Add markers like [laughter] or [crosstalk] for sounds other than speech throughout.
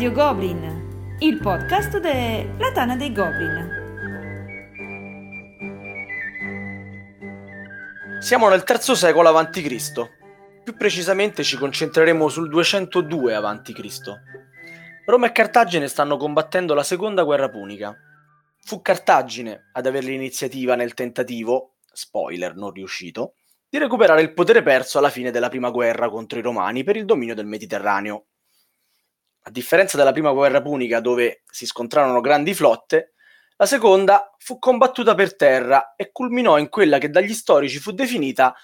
Radio Goblin, il podcast della Tana dei Goblin. Siamo nel III secolo a.C. Più precisamente ci concentreremo sul 202 a.C. Roma e Cartagine stanno combattendo la seconda guerra punica. Fu Cartagine ad avere l'iniziativa nel tentativo, spoiler non riuscito, di recuperare il potere perso alla fine della prima guerra contro i Romani per il dominio del Mediterraneo. A differenza della prima guerra punica dove si scontrarono grandi flotte, la seconda fu combattuta per terra e culminò in quella che dagli storici fu definita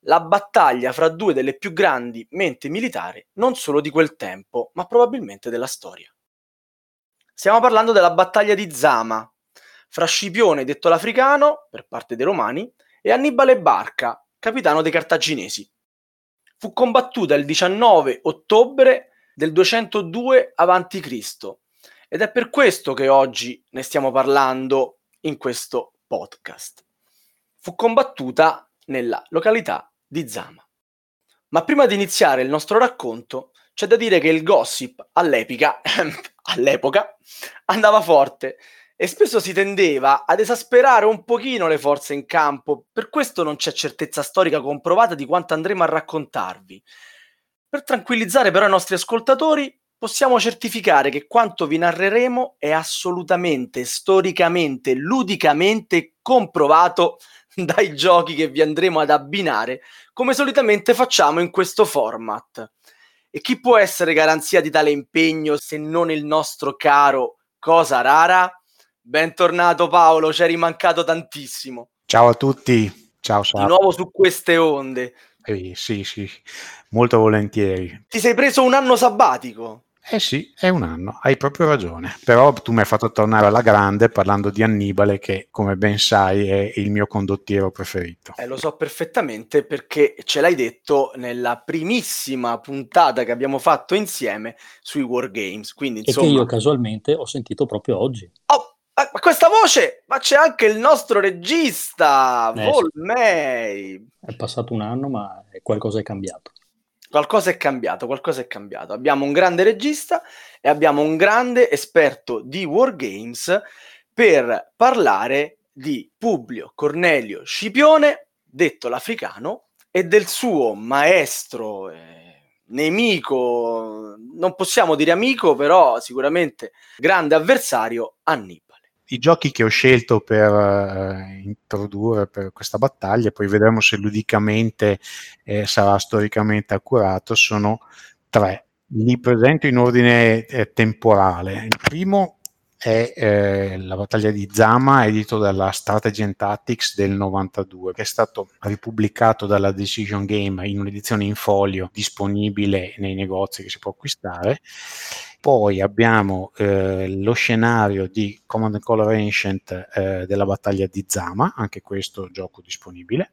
la battaglia fra due delle più grandi menti militari non solo di quel tempo, ma probabilmente della storia. Stiamo parlando della battaglia di Zama, fra Scipione detto l'Africano, per parte dei Romani, e Annibale Barca, capitano dei Cartaginesi. Fu combattuta il 19 ottobre del 202 a.C. ed è per questo che oggi ne stiamo parlando in questo podcast. Fu combattuta nella località di Zama. Ma prima di iniziare il nostro racconto, c'è da dire che il gossip all'epica, [laughs] all'epoca andava forte e spesso si tendeva ad esasperare un pochino le forze in campo, per questo non c'è certezza storica comprovata di quanto andremo a raccontarvi. Per tranquillizzare però i nostri ascoltatori, possiamo certificare che quanto vi narreremo è assolutamente, storicamente, ludicamente comprovato [laughs] dai giochi che vi andremo ad abbinare, come solitamente facciamo in questo format. E chi può essere garanzia di tale impegno se non il nostro caro Cosa Rara? Bentornato Paolo, ci eri mancato tantissimo. Ciao a tutti, ciao ciao. Di nuovo su queste onde. Eh, sì, sì, molto volentieri. Ti sei preso un anno sabbatico? Eh sì, è un anno, hai proprio ragione. Però tu mi hai fatto tornare alla grande parlando di Annibale, che come ben sai è il mio condottiero preferito. Eh, lo so perfettamente perché ce l'hai detto nella primissima puntata che abbiamo fatto insieme sui Wargames. Quindi, insomma... E che io casualmente ho sentito proprio oggi. Oh! Ma, questa voce, ma c'è anche il nostro regista, eh, Volmei. È passato un anno, ma qualcosa è cambiato. Qualcosa è cambiato, qualcosa è cambiato. Abbiamo un grande regista e abbiamo un grande esperto di Wargames per parlare di Publio Cornelio Scipione, detto l'africano, e del suo maestro, eh, nemico, non possiamo dire amico, però sicuramente grande avversario, Annibale i giochi che ho scelto per uh, introdurre per questa battaglia, poi vedremo se ludicamente eh, sarà storicamente accurato, sono tre. Li presento in ordine eh, temporale. Il primo è eh, la battaglia di Zama, edito dalla Strategy and Tactics del 92, che è stato ripubblicato dalla Decision Game in un'edizione in folio disponibile nei negozi che si può acquistare poi abbiamo eh, lo scenario di Command Color Ancient eh, della battaglia di Zama, anche questo gioco disponibile,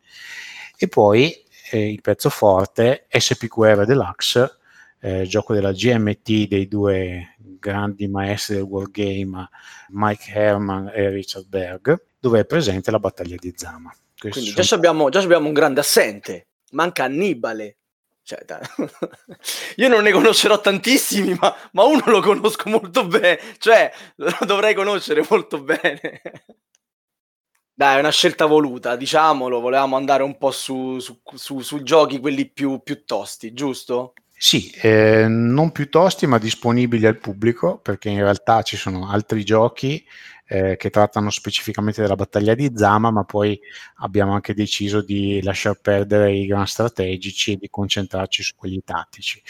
e poi eh, il pezzo forte SPQR Deluxe, eh, gioco della GMT dei due grandi maestri del wargame Mike Herman e Richard Berg, dove è presente la battaglia di Zama. Questo Quindi già, abbiamo, già abbiamo un grande assente, manca Annibale. Cioè, [laughs] io non ne conoscerò tantissimi, ma, ma, uno lo conosco molto bene, cioè lo [laughs] dovrei conoscere molto bene. [laughs] Dai, è una scelta voluta, diciamolo, volevamo andare un po' su, su, su, su giochi quelli più, più tosti, giusto? Sì, eh, non più tosti ma disponibili al pubblico perché in realtà ci sono altri giochi eh, che trattano specificamente della battaglia di Zama, ma poi abbiamo anche deciso di lasciar perdere i gran strategici e di concentrarci su quelli tattici.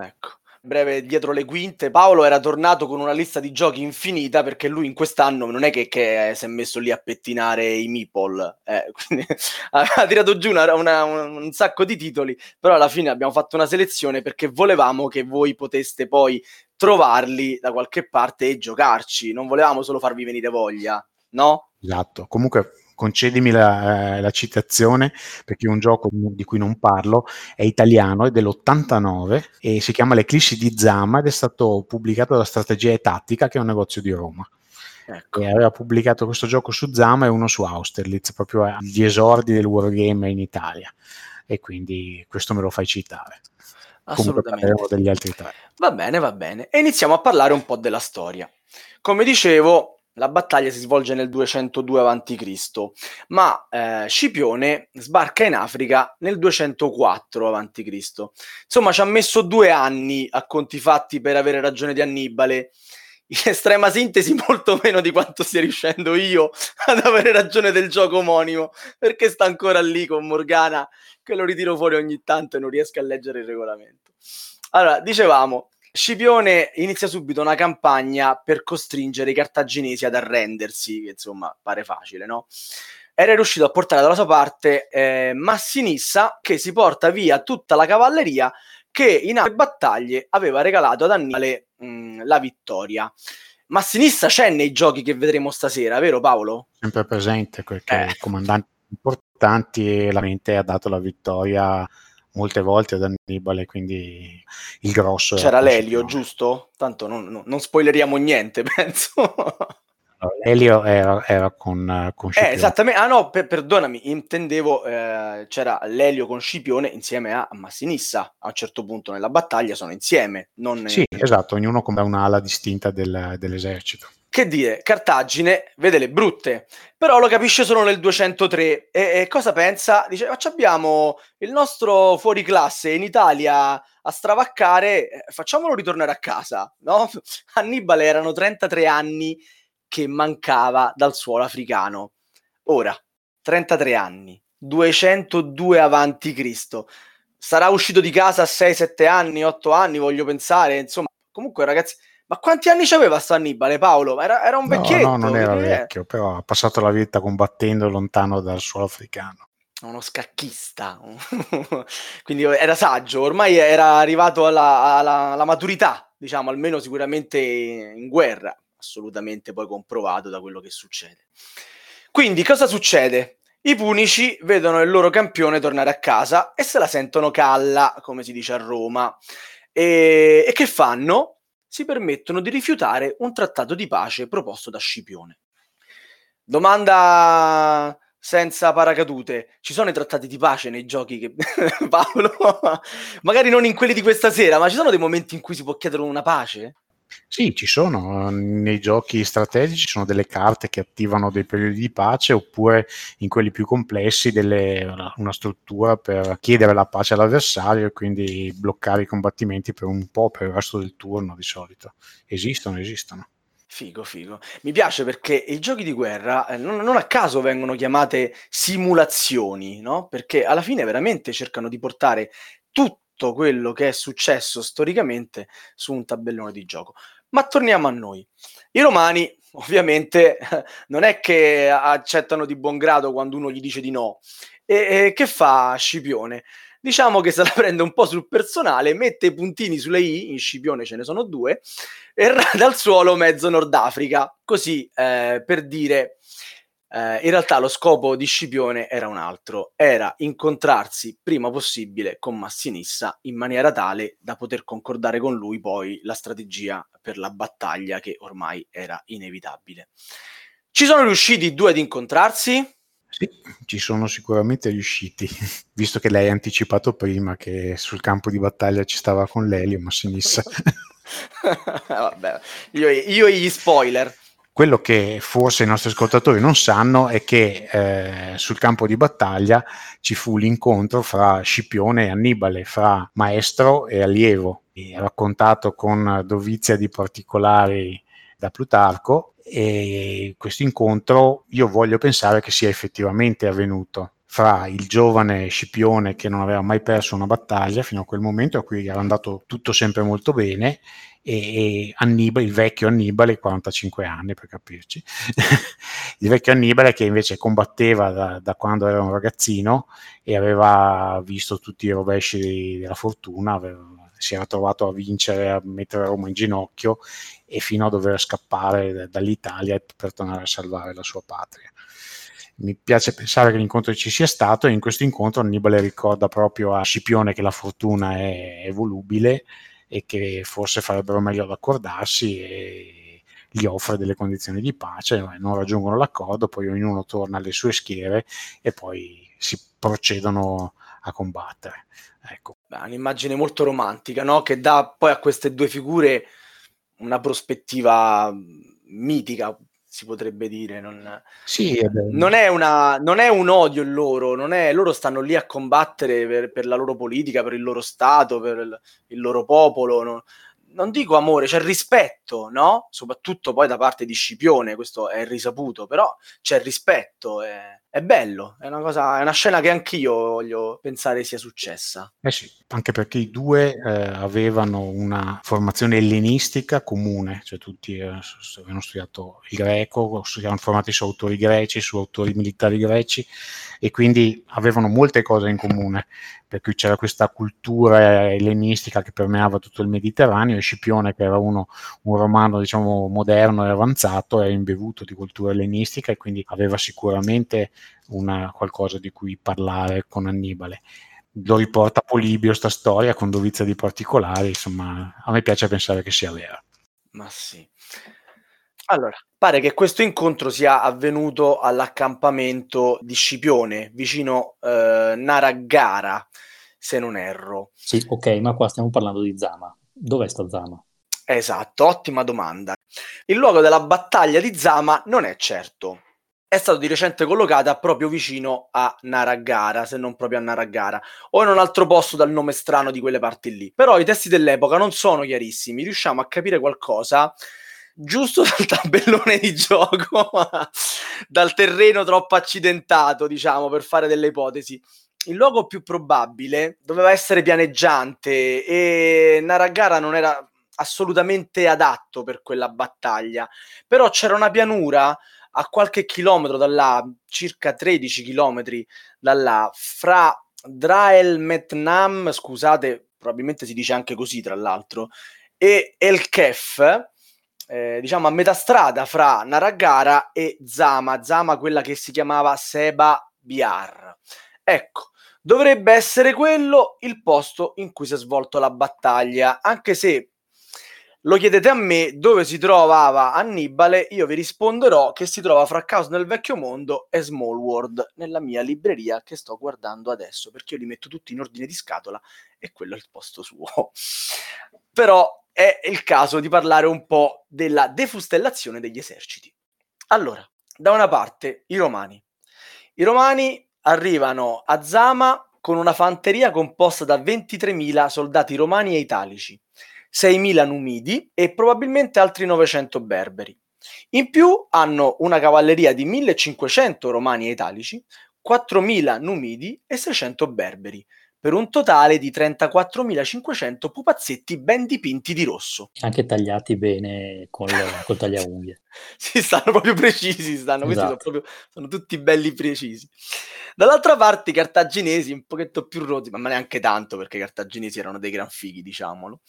Ecco breve dietro le quinte, Paolo era tornato con una lista di giochi infinita perché lui in quest'anno non è che, che si è messo lì a pettinare i meeple, eh, [laughs] ha tirato giù una, una, un sacco di titoli, però alla fine abbiamo fatto una selezione perché volevamo che voi poteste poi trovarli da qualche parte e giocarci, non volevamo solo farvi venire voglia, no? Esatto, comunque concedimi la, eh, la, citazione perché è un gioco di cui non parlo, è italiano, è dell'89 e si chiama L'Eclissi di Zama ed è stato pubblicato da Strategia e Tattica che è un negozio di Roma. Ecco. E aveva pubblicato questo gioco su Zama e uno su Austerlitz, proprio agli esordi del wargame in Italia. E quindi questo me lo fai citare. Comunque parleremo degli altri tre. Va bene, va bene. E iniziamo a parlare un po' della storia. Come dicevo, la battaglia si svolge nel 202 a.C., ma eh, Scipione sbarca in Africa nel 204 a.C. Insomma, ci ha messo due anni a conti fatti per avere ragione di Annibale. In estrema sintesi, [laughs] molto meno di quanto stia riuscendo io ad avere ragione del gioco omonimo, perché sta ancora lì con Morgana, che lo ritiro fuori ogni tanto e non riesco a leggere il regolamento. Allora, dicevamo, Scipione inizia subito una campagna per costringere i cartaginesi ad arrendersi, che insomma pare facile, no? Era riuscito a portare dalla sua parte eh, Massinissa, che si porta via tutta la cavalleria che in altre battaglie aveva regalato ad Annibale mh, la vittoria. Massinissa c'è nei giochi che vedremo stasera, vero Paolo? Sempre presente, perché eh. comandanti importanti e la mente ha dato la vittoria molte volte ad Annibale, quindi il grosso... C'era l'Elio, giusto? Tanto non, non, spoileriamo niente, [laughs] penso. Elio era, era, con, con eh, Scipione. Eh, esattamente. Ah no, per, perdonami, intendevo eh, c'era l'Elio con Scipione insieme a Massinissa. A un certo punto nella battaglia sono insieme. Non sì, esatto, ognuno come un'ala distinta del, dell'esercito. Che dire, Cartagine vede le brutte, però lo capisce solo nel 203. E, e cosa pensa? Dice, ma abbiamo il nostro fuoriclasse in Italia a stravaccare, eh, facciamolo ritornare a casa, no? [laughs] Annibale erano 33 anni che mancava dal suolo africano. Ora, 33 anni, 202 avanti Cristo. Sarà uscito di casa a 6-7 anni, 8 anni, voglio pensare, insomma, comunque ragazzi ma quanti anni c'aveva sto Annibale, Paolo? Era, era un vecchietto. No, no, non era vecchio, però ha passato la vita combattendo lontano dal suolo africano. Uno scacchista, [laughs] quindi era saggio, ormai era arrivato alla, alla, alla maturità, diciamo, almeno sicuramente in guerra, assolutamente poi comprovato da quello che succede. Quindi cosa succede? I punici vedono il loro campione tornare a casa e se la sentono calla, come si dice a Roma. E, e che fanno? Si permettono di rifiutare un trattato di pace proposto da Scipione. Domanda senza paracadute. Ci sono i trattati di pace nei giochi che [laughs] Paolo magari non in quelli di questa sera, ma ci sono dei momenti in cui si può chiedere una pace? Sì, ci sono. Nei giochi strategici ci sono delle carte che attivano dei periodi di pace oppure in quelli più complessi delle, una struttura per chiedere la pace all'avversario e quindi bloccare i combattimenti per un po' per il resto del turno di solito. Esistono, esistono. Figo, figo. Mi piace perché i giochi di guerra eh, non, non, a caso vengono chiamate simulazioni, no? Perché alla fine veramente cercano di portare tutto tutto quello che è successo storicamente su un tabellone di gioco. Ma torniamo a noi. I romani, [laughs] ovviamente, [laughs] non è che accettano di buon grado quando uno gli dice di no. E, e che fa Scipione? Diciamo che se la prende un po' sul personale, mette i puntini sulle i, in Scipione ce ne sono due, e [laughs] rada al suolo mezzo Nord Africa, così eh, per dire eh, in realtà lo scopo di Scipione era un altro, era incontrarsi prima possibile con Massinissa in maniera tale da poter concordare con lui poi la strategia per la battaglia che ormai era inevitabile. Ci sono riusciti i due ad incontrarsi? Sì, ci sono sicuramente riusciti, [laughs] visto che lei ha anticipato prima che sul campo di battaglia ci stava con l'Elio, Massinissa. [laughs] Vabbè, io, io e gli spoiler. Quello che forse i nostri ascoltatori non sanno è che eh, sul campo di battaglia ci fu l'incontro fra Scipione e Annibale, fra maestro e allievo, e raccontato con dovizia di particolari da Plutarco. E questo incontro io voglio pensare che sia effettivamente avvenuto fra il giovane Scipione che non aveva mai perso una battaglia fino a quel momento, a cui era andato tutto sempre molto bene, e, Annibale, il vecchio Annibale, 45 anni per capirci, [laughs] il vecchio Annibale che invece combatteva da, da, quando era un ragazzino e aveva visto tutti i rovesci della fortuna, aveva, si era trovato a vincere, a mettere Roma in ginocchio e fino a dover scappare dall'Italia per tornare a salvare la sua patria. Mi piace pensare che l'incontro ci sia stato e in questo incontro Annibale ricorda proprio a Scipione che la fortuna è, è volubile e che forse farebbero meglio ad accordarsi e gli offre delle condizioni di pace, non raggiungono l'accordo, poi ognuno torna alle sue schiere e poi si procedono a combattere. Ecco. Beh, un'immagine molto romantica, no? che dà poi a queste due figure una prospettiva mitica, si potrebbe dire. Non, sì, non, è, una, non è un odio in loro, non è, loro stanno lì a combattere per, per, la loro politica, per il loro Stato, per il, il loro popolo. No? non dico amore, c'è rispetto, no? Soprattutto poi da parte di Scipione, questo è risaputo, però c'è rispetto, è, è bello, è una, cosa, è una scena che anch'io voglio pensare sia successa. Eh sì, anche perché i due eh, avevano una formazione ellenistica comune, cioè tutti eh, avevano studiato il greco, si erano formati su autori greci, su autori militari greci e quindi avevano molte cose in comune per cui c'era questa cultura ellenistica che permeava tutto il Mediterraneo e Scipione che era uno, un romano diciamo moderno e avanzato era imbevuto di cultura ellenistica e quindi aveva sicuramente una, qualcosa di cui parlare con Annibale lo riporta Polibio sta storia con dovizia di particolari insomma a me piace pensare che sia vera ma sì allora, pare che questo incontro sia avvenuto all'accampamento di Scipione, vicino eh, Naraggara, se non erro. Sì, ok, ma qua stiamo parlando di Zama. Dov'è sta Zama? Esatto, ottima domanda. Il luogo della battaglia di Zama non è certo. È stato di recente collocata proprio vicino a Naraggara, se non proprio a Naraggara, o in un altro posto dal nome strano di quelle parti lì. Però i testi dell'epoca non sono chiarissimi, riusciamo a capire qualcosa giusto [laughs] dal tabellone di gioco, [laughs] dal terreno troppo accidentato, diciamo, per fare delle ipotesi. Il luogo più probabile doveva essere pianeggiante e Naragara non era assolutamente adatto per quella battaglia, però c'era una pianura a qualche chilometro da là, circa 13 chilometri da là, fra Drael Metnam, scusate, probabilmente si dice anche così tra l'altro, e El Kef, eh, diciamo a metà strada fra Naragara e Zama, Zama quella che si chiamava Seba Biar. Ecco, dovrebbe essere quello il posto in cui si è svolta la battaglia, anche se lo chiedete a me dove si trovava Annibale, io vi risponderò che si trova fra Caos nel Vecchio Mondo e Small World, nella mia libreria che sto guardando adesso, perché io li metto tutti in ordine di scatola e quello è il posto suo. [laughs] Però è il caso di parlare un po' della defustellazione degli eserciti. Allora, da una parte i romani. I romani arrivano a Zama con una fanteria composta da 23.000 soldati romani e italici, 6.000 numidi e probabilmente altri 900 berberi. In più hanno una cavalleria di 1.500 romani e italici, 4.000 numidi e 600 berberi, per un totale di 34.500 pupazzetti ben dipinti di rosso. Anche tagliati bene con col tagliaunghie. [laughs] si stanno proprio precisi, stanno, esatto. sono, proprio, sono tutti belli precisi. Dall'altra parte i cartaginesi un pochetto più rotti, ma neanche tanto perché i cartaginesi erano dei gran fighi, diciamolo.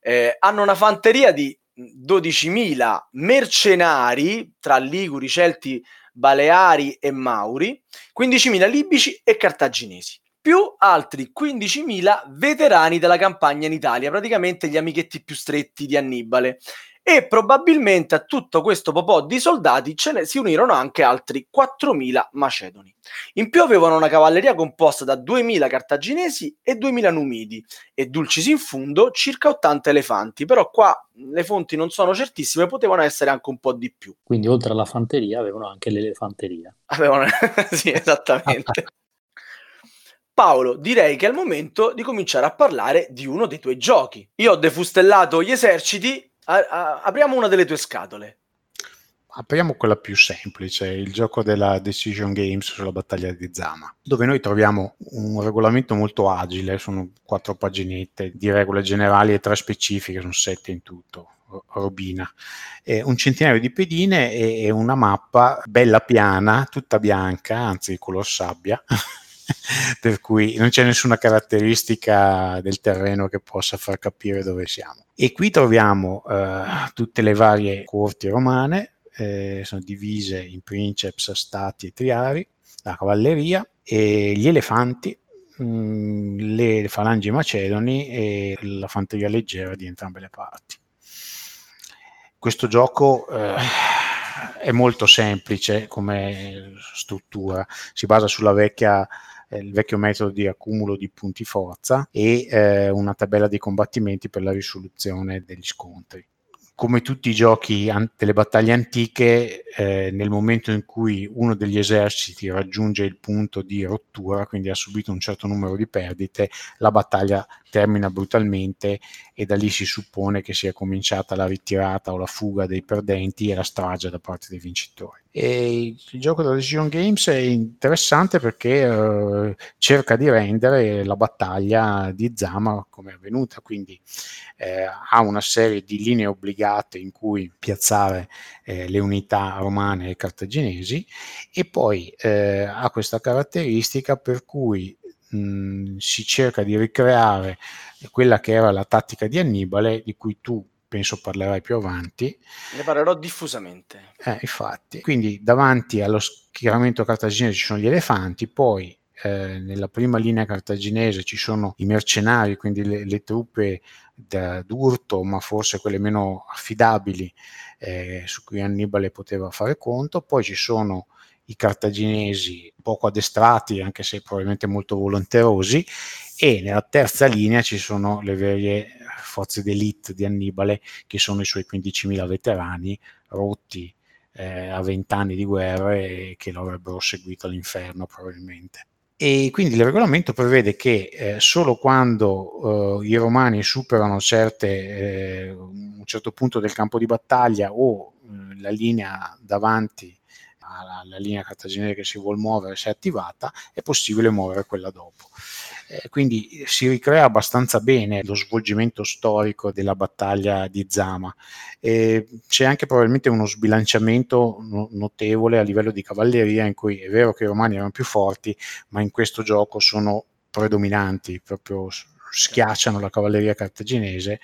Eh, hanno una fanteria di 12.000 mercenari tra Liguri, Celti, Baleari e Mauri, 15.000 libici e cartaginesi più altri 15.000 veterani della campagna in Italia, praticamente gli amichetti più stretti di Annibale. E probabilmente a tutto questo popò di soldati ce ne si unirono anche altri 4.000 macedoni. In più avevano una cavalleria composta da 2.000 cartaginesi e 2.000 numidi e dulcis in fundo circa 80 elefanti, però qua le fonti non sono certissime, potevano essere anche un po' di più. Quindi oltre alla fanteria avevano anche l'elefanteria. Avevano, [laughs] sì, esattamente. [laughs] Paolo, direi che è il momento di cominciare a parlare di uno dei tuoi giochi. Io ho defustellato gli eserciti, a- a- apriamo una delle tue scatole. Apriamo quella più semplice, il gioco della Decision Games sulla battaglia di Zama, dove noi troviamo un regolamento molto agile, sono quattro paginette di regole generali e tre specifiche, sono sette in tutto, robina, eh, un centinaio di pedine e una mappa bella piana, tutta bianca, anzi color sabbia, [laughs] [laughs] per cui non c'è nessuna caratteristica del terreno che possa far capire dove siamo. E qui troviamo eh, tutte le varie corti romane, eh, sono divise in princeps, stati e triari, la cavalleria e gli elefanti, mh, mm, le falangi macedoni e la fanteria leggera di entrambe le parti. Questo gioco eh, è molto semplice come struttura, si basa sulla vecchia il vecchio metodo di accumulo di punti forza e eh, una tabella dei combattimenti per la risoluzione degli scontri. Come tutti i giochi an- delle battaglie antiche, eh, nel momento in cui uno degli eserciti raggiunge il punto di rottura, quindi ha subito un certo numero di perdite, la battaglia termina brutalmente e da lì si suppone che sia cominciata la ritirata o la fuga dei perdenti e la strage da parte dei vincitori. E il gioco della Decision Games è interessante perché eh, cerca di rendere la battaglia di Zama come è avvenuta, quindi eh, ha una serie di linee obbligate in cui piazzare eh, le unità romane e cartaginesi e poi eh, ha questa caratteristica per cui mh, si cerca di ricreare quella che era la tattica di Annibale, di cui tu penso parlerai più avanti. Ne parlerò diffusamente. Eh, infatti, quindi davanti allo schieramento cartaginese ci sono gli elefanti, poi eh, nella prima linea cartaginese ci sono i mercenari, quindi le, le truppe d'urto, ma forse quelle meno affidabili eh, su cui Annibale poteva fare conto, poi ci sono i cartaginesi poco addestrati, anche se probabilmente molto volenterosi, e nella terza linea ci sono le vere forze d'elite di Annibale, che sono i suoi 15.000 veterani rotti eh, a vent'anni di guerra e che lo avrebbero seguito all'inferno probabilmente. E quindi il regolamento prevede che eh, solo quando eh, i romani superano certe, eh, un certo punto del campo di battaglia o eh, la linea davanti alla linea cartaginese che si vuole muovere si è attivata, è possibile muovere quella dopo. Eh, quindi si ricrea abbastanza bene lo svolgimento storico della battaglia di Zama. Eh, c'è anche probabilmente uno sbilanciamento no- notevole a livello di cavalleria in cui è vero che i romani erano più forti, ma in questo gioco sono predominanti, proprio schiacciano la cavalleria cartaginese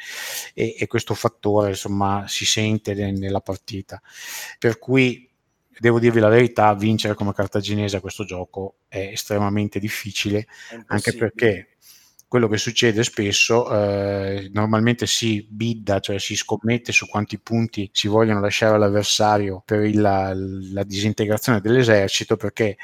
e, e questo fattore insomma si sente nella partita. Per cui devo dirvi la verità, vincere come cartaginese a questo gioco è estremamente difficile, anche perché quello che succede spesso, eh, normalmente si bidda, cioè si scommette su quanti punti si vogliono lasciare all'avversario per il, la, la, disintegrazione dell'esercito, perché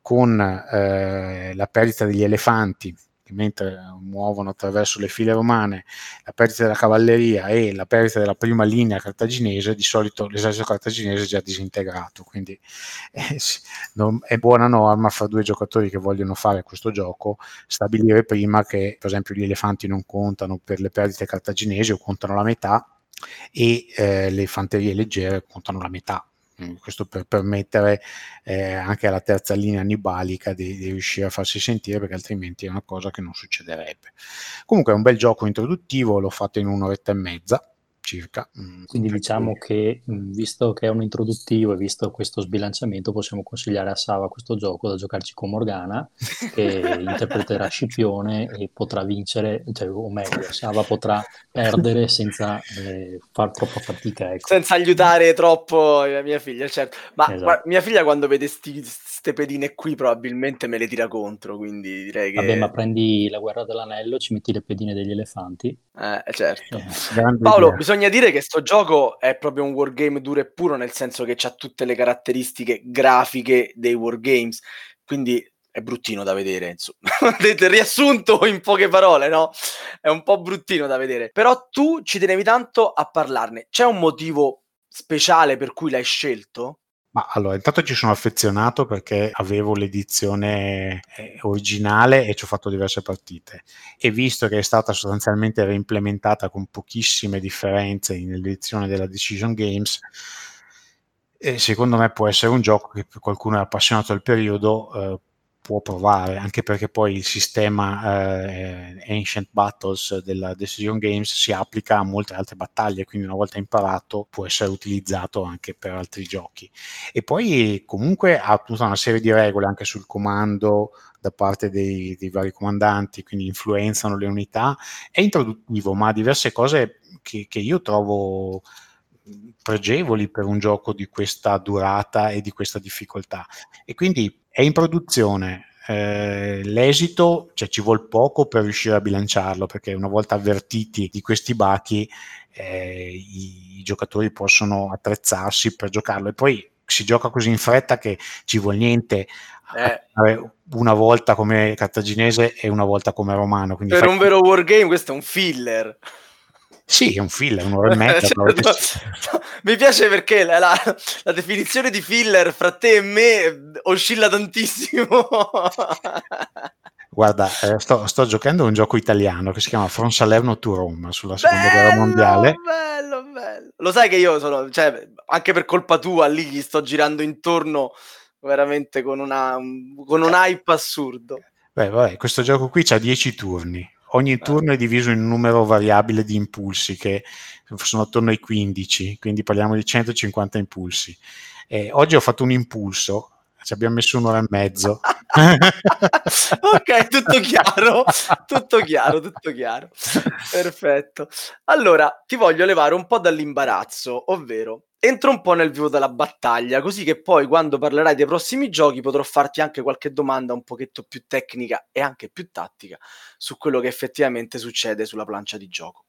con eh, la perdita degli elefanti mentre muovono attraverso le file romane la perdita della cavalleria e la perdita della prima linea cartaginese, di solito l'esercito cartaginese è già disintegrato, quindi eh, è buona norma fra due giocatori che vogliono fare questo gioco stabilire prima che per esempio gli elefanti non contano per le perdite cartaginesi o contano la metà e eh, le fanterie leggere contano la metà questo per permettere eh, anche alla terza linea annibalica di, di, riuscire a farsi sentire perché altrimenti è una cosa che non succederebbe. Comunque è un bel gioco introduttivo, l'ho fatto in un'oretta e mezza circa. Mm, Quindi diciamo che mm, visto che è un introduttivo e visto questo sbilanciamento possiamo consigliare a Sava questo gioco da giocarci con Morgana che [laughs] interpreterà Scipione e potrà vincere, cioè, o meglio Sava potrà perdere senza eh, far troppa fatica. Ecco. Senza aiutare troppo mia figlia, certo. Ma esatto. mia figlia quando vede queste pedine qui probabilmente me le tira contro, quindi direi che... Vabbè, ma prendi la guerra dell'anello, ci metti le pedine degli elefanti. Eh, certo. Eh, Paolo, idea. bisogna bisogna dire che sto gioco è proprio un wargame duro e puro, nel senso che ha tutte le caratteristiche grafiche dei wargames, quindi è bruttino da vedere, insomma. [laughs] Riassunto in poche parole, no? È un po' bruttino da vedere. Però tu ci tenevi tanto a parlarne. C'è un motivo speciale per cui l'hai scelto? Ma allora, intanto ci sono affezionato perché avevo l'edizione eh, originale e ci ho fatto diverse partite. E visto che è stata sostanzialmente reimplementata con pochissime differenze nell'edizione della Decision Games, eh, secondo me può essere un gioco che per qualcuno appassionato del periodo eh, può provare, anche perché poi il sistema eh, Ancient Battles della Decision Games si applica a molte altre battaglie, quindi una volta imparato può essere utilizzato anche per altri giochi. E poi comunque ha tutta una serie di regole anche sul comando da parte dei, dei vari comandanti, quindi influenzano le unità. È introduttivo, ma ha diverse cose che, che io trovo pregevoli per un gioco di questa durata e di questa difficoltà. E quindi è in produzione. Eh, l'esito, cioè ci vuole poco per riuscire a bilanciarlo, perché una volta avvertiti di questi bachi, eh, i, i, giocatori possono attrezzarsi per giocarlo. E poi si gioca così in fretta che ci vuole niente eh. una volta come cartaginese e una volta come romano. per fai... un vero wargame questo è un filler. Sì, è un filler, un'ora e mezza. [laughs] certo. [laughs] Mi piace perché la, la, la, definizione di filler fra te e me oscilla tantissimo. [laughs] Guarda, eh, sto, sto, giocando un gioco italiano che si chiama From Salerno to Rome sulla seconda bello, guerra mondiale. Bello, bello. Lo sai che io sono, cioè, anche per colpa tua, lì gli sto girando intorno veramente con, una, con un hype assurdo. Beh, vabbè, questo gioco qui ha 10 turni. Ogni turno è diviso in un numero variabile di impulsi che sono attorno ai 15, quindi parliamo di 150 impulsi. Eh, oggi ho fatto un impulso ci abbiamo messo un'ora e mezzo. [laughs] ok, tutto chiaro, tutto chiaro, tutto chiaro. Perfetto. Allora, ti voglio levare un po' dall'imbarazzo, ovvero entro un po' nel vivo della battaglia, così che poi quando parlerai dei prossimi giochi potrò farti anche qualche domanda un pochetto più tecnica e anche più tattica su quello che effettivamente succede sulla plancia di gioco.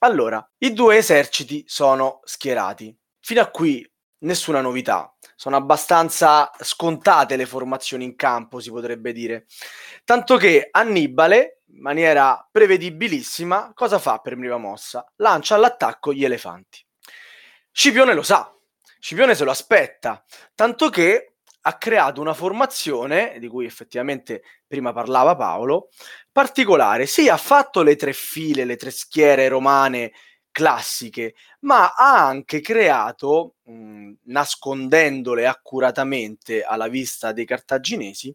Allora, i due eserciti sono schierati. Fino a qui nessuna novità. Sono abbastanza scontate le formazioni in campo, si potrebbe dire. Tanto che Annibale, in maniera prevedibilissima, cosa fa per prima mossa? Lancia all'attacco gli elefanti. Scipione lo sa, Scipione se lo aspetta, tanto che ha creato una formazione, di cui effettivamente prima parlava Paolo, particolare. Sì, ha fatto le tre file, le tre schiere romane classiche, ma ha anche creato, mh, nascondendole accuratamente alla vista dei cartaginesi,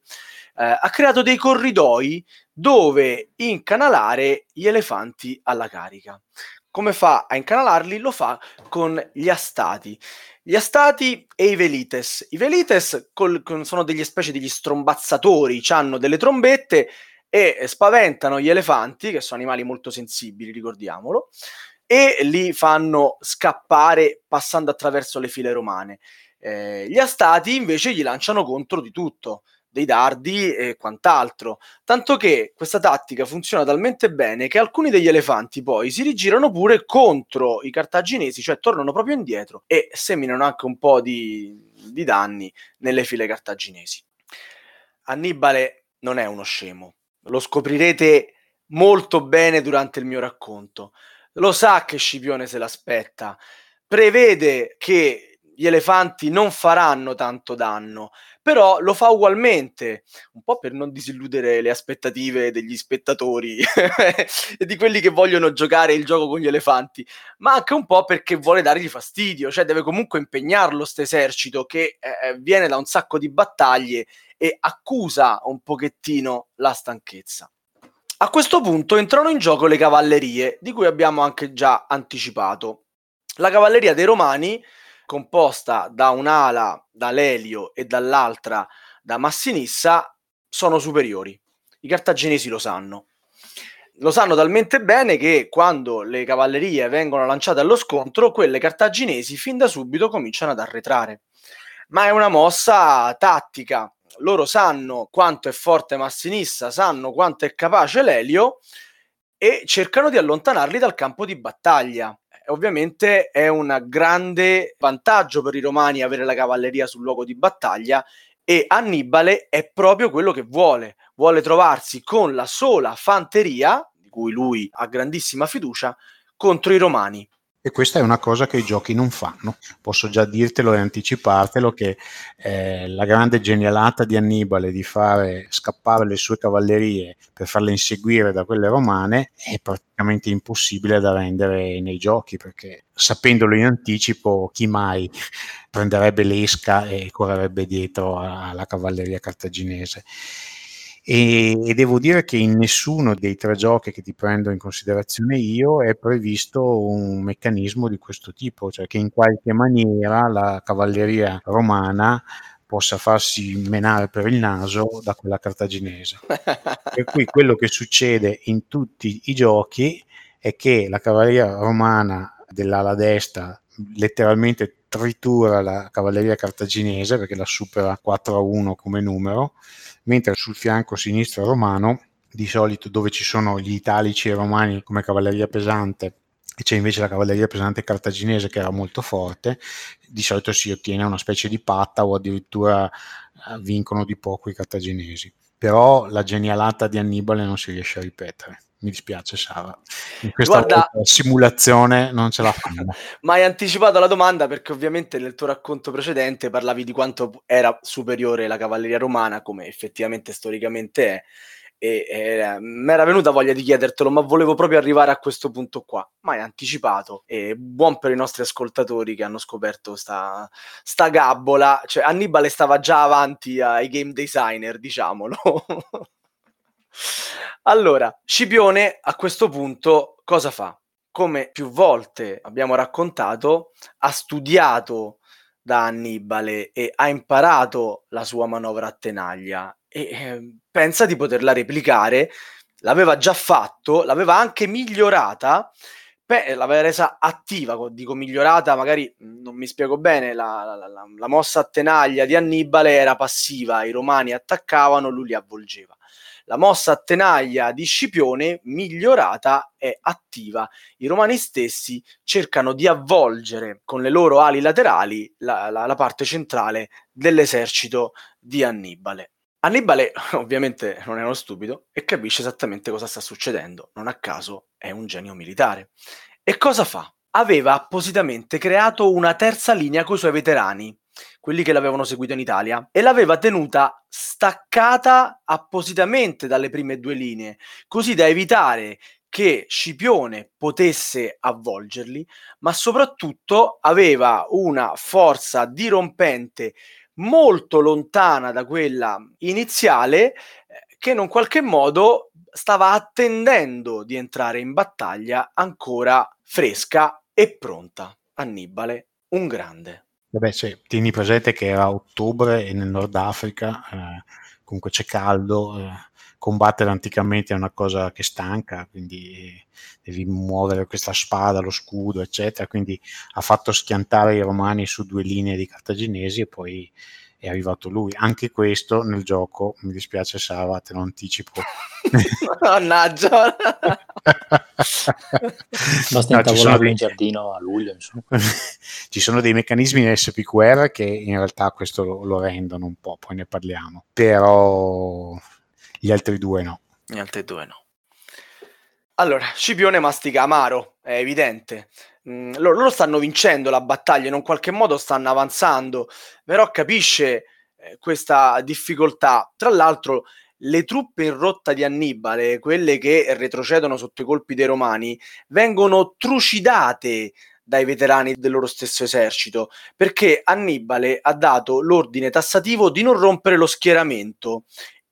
eh, ha creato dei corridoi dove incanalare gli elefanti alla carica. Come fa a incanalarli? Lo fa con gli astati. Gli astati e i velites. I velites col, con, sono delle specie degli strombazzatori, hanno delle trombette e spaventano gli elefanti, che sono animali molto sensibili, ricordiamolo, e li fanno scappare passando attraverso le file romane. Eh, gli astati invece gli lanciano contro di tutto, dei dardi e quant'altro. Tanto che questa tattica funziona talmente bene che alcuni degli elefanti poi si rigirano pure contro i cartaginesi, cioè tornano proprio indietro e seminano anche un po' di, di danni nelle file cartaginesi. Annibale non è uno scemo, lo scoprirete molto bene durante il mio racconto lo sa che Scipione se l'aspetta, prevede che gli elefanti non faranno tanto danno, però lo fa ugualmente, un po' per non disilludere le aspettative degli spettatori [laughs] e di quelli che vogliono giocare il gioco con gli elefanti, ma anche un po' perché vuole dargli fastidio, cioè deve comunque impegnarlo questo esercito che eh, viene da un sacco di battaglie e accusa un pochettino la stanchezza. A questo punto entrano in gioco le cavallerie, di cui abbiamo anche già anticipato. La cavalleria dei Romani, composta da un'ala da Lelio e dall'altra da Massinissa, sono superiori. I cartaginesi lo sanno. Lo sanno talmente bene che quando le cavallerie vengono lanciate allo scontro, quelle cartaginesi fin da subito cominciano ad arretrare. Ma è una mossa tattica, loro sanno quanto è forte Massinissa, sanno quanto è capace l'Elio e cercano di allontanarli dal campo di battaglia. Ovviamente è un grande vantaggio per i romani avere la cavalleria sul luogo di battaglia e Annibale è proprio quello che vuole, vuole trovarsi con la sola fanteria, di cui lui ha grandissima fiducia, contro i romani. E questa è una cosa che i giochi non fanno. Posso già dirtelo e anticipartelo che eh, la grande genialata di Annibale di fare scappare le sue cavallerie per farle inseguire da quelle romane è praticamente impossibile da rendere nei giochi perché sapendolo in anticipo chi mai prenderebbe l'esca e correrebbe dietro alla cavalleria cartaginese. E, e, devo dire che in nessuno dei tre giochi che ti prendo in considerazione io è previsto un meccanismo di questo tipo, cioè che in qualche maniera la cavalleria romana possa farsi menare per il naso da quella cartaginese. [laughs] per cui quello che succede in tutti i giochi è che la cavalleria romana dell'ala destra letteralmente tritura la cavalleria cartaginese perché la supera 4 a 1 come numero mentre sul fianco sinistro romano, di solito dove ci sono gli italici e romani come cavalleria pesante e c'è invece la cavalleria pesante cartaginese che era molto forte, di solito si ottiene una specie di patta o addirittura eh, vincono di poco i cartaginesi. Però la genialata di Annibale non si riesce a ripetere. Mi dispiace, Sara. In questa Guarda, simulazione non ce la fanno. [laughs] Ma hai anticipato la domanda perché ovviamente nel tuo racconto precedente parlavi di quanto era superiore la cavalleria romana, come effettivamente storicamente è, e eh, mi era venuta voglia di chiedertelo, ma volevo proprio arrivare a questo punto qua. Ma hai anticipato. E buon per i nostri ascoltatori che hanno scoperto sta, sta gabbola. Cioè, Annibale stava già avanti ai game designer, diciamolo. [laughs] allora, Scipione a questo punto cosa fa? Come più volte abbiamo raccontato, ha studiato da Annibale e ha imparato la sua manovra a tenaglia e eh, pensa di poterla replicare. L'aveva già fatto, l'aveva anche migliorata, beh, l'aveva resa attiva, dico migliorata, magari non mi spiego bene, la, la, la, la mossa a tenaglia di Annibale era passiva, i romani attaccavano, lui li avvolgeva. La mossa a tenaglia di Scipione, migliorata, è attiva. I romani stessi cercano di avvolgere con le loro ali laterali la, la, la parte centrale dell'esercito di Annibale. Annibale [laughs] ovviamente non è uno stupido e capisce esattamente cosa sta succedendo, non a caso è un genio militare. E cosa fa? Aveva appositamente creato una terza linea con i suoi veterani, quelli che l'avevano seguito in Italia, e l'aveva tenuta staccata appositamente dalle prime due linee, così da evitare che Scipione potesse avvolgerli, ma soprattutto aveva una forza dirompente molto lontana da quella iniziale, eh, che in un qualche modo stava attendendo di entrare in battaglia ancora fresca e pronta. Annibale, un grande. Vabbè, cioè, tieni presente che era ottobre e nel Nord Africa, eh, comunque c'è caldo, eh, combattere anticamente è una cosa che stanca, quindi devi muovere questa spada, lo scudo, eccetera. Quindi ha fatto schiantare i romani su due linee di cartaginesi e poi è arrivato lui. Anche questo nel gioco, mi dispiace Sara, te lo anticipo. [laughs] Mannaggia! [laughs] Basta no, intavolare dei... in giardino a luglio. Insomma. [laughs] ci sono dei meccanismi in SPQR che in realtà questo lo, lo rendono un po', poi ne parliamo. Però gli altri due no. Gli altri due no. Allora, Scipione mastica amaro, è evidente. Mm, loro, loro, stanno vincendo la battaglia, in un qualche modo stanno avanzando, però capisce eh, questa difficoltà. Tra l'altro, le truppe in rotta di Annibale, quelle che retrocedono sotto i colpi dei Romani, vengono trucidate dai veterani del loro stesso esercito, perché Annibale ha dato l'ordine tassativo di non rompere lo schieramento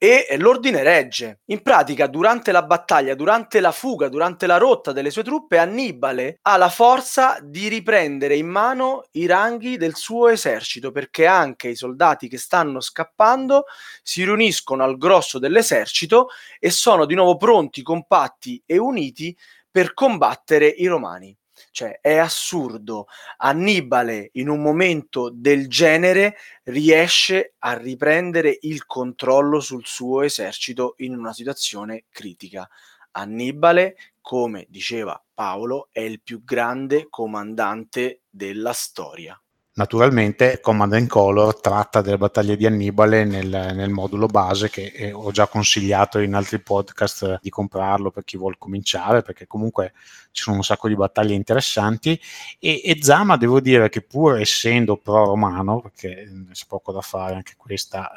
e l'ordine regge. In pratica, durante la battaglia, durante la fuga, durante la rotta delle sue truppe, Annibale ha la forza di riprendere in mano i ranghi del suo esercito, perché anche i soldati che stanno scappando si riuniscono al grosso dell'esercito e sono di nuovo pronti, compatti e uniti per combattere i romani. Cioè, è assurdo. Annibale, in un momento del genere, riesce a riprendere il controllo sul suo esercito in una situazione critica. Annibale, come diceva Paolo, è il più grande comandante della storia. Naturalmente Command and Color tratta delle battaglie di Annibale nel, nel modulo base che eh, ho già consigliato in altri podcast di comprarlo per chi vuole cominciare perché comunque ci sono un sacco di battaglie interessanti. E, e Zama devo dire che pur essendo pro-romano perché c'è poco da fare anche questa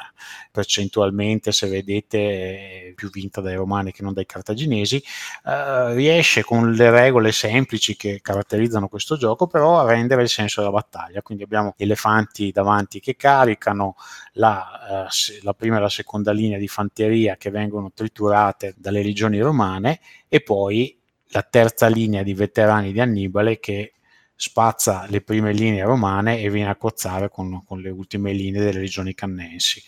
percentualmente se vedete è più vinta dai romani che non dai cartaginesi eh, riesce con le regole semplici che caratterizzano questo gioco però a rendere il senso della battaglia. Quindi abbiamo elefanti davanti che caricano, la, eh, la prima e la seconda linea di fanteria che vengono triturate dalle legioni romane e poi la terza linea di veterani di Annibale che spazza le prime linee romane e viene a cozzare con, con le ultime linee delle legioni cannensi.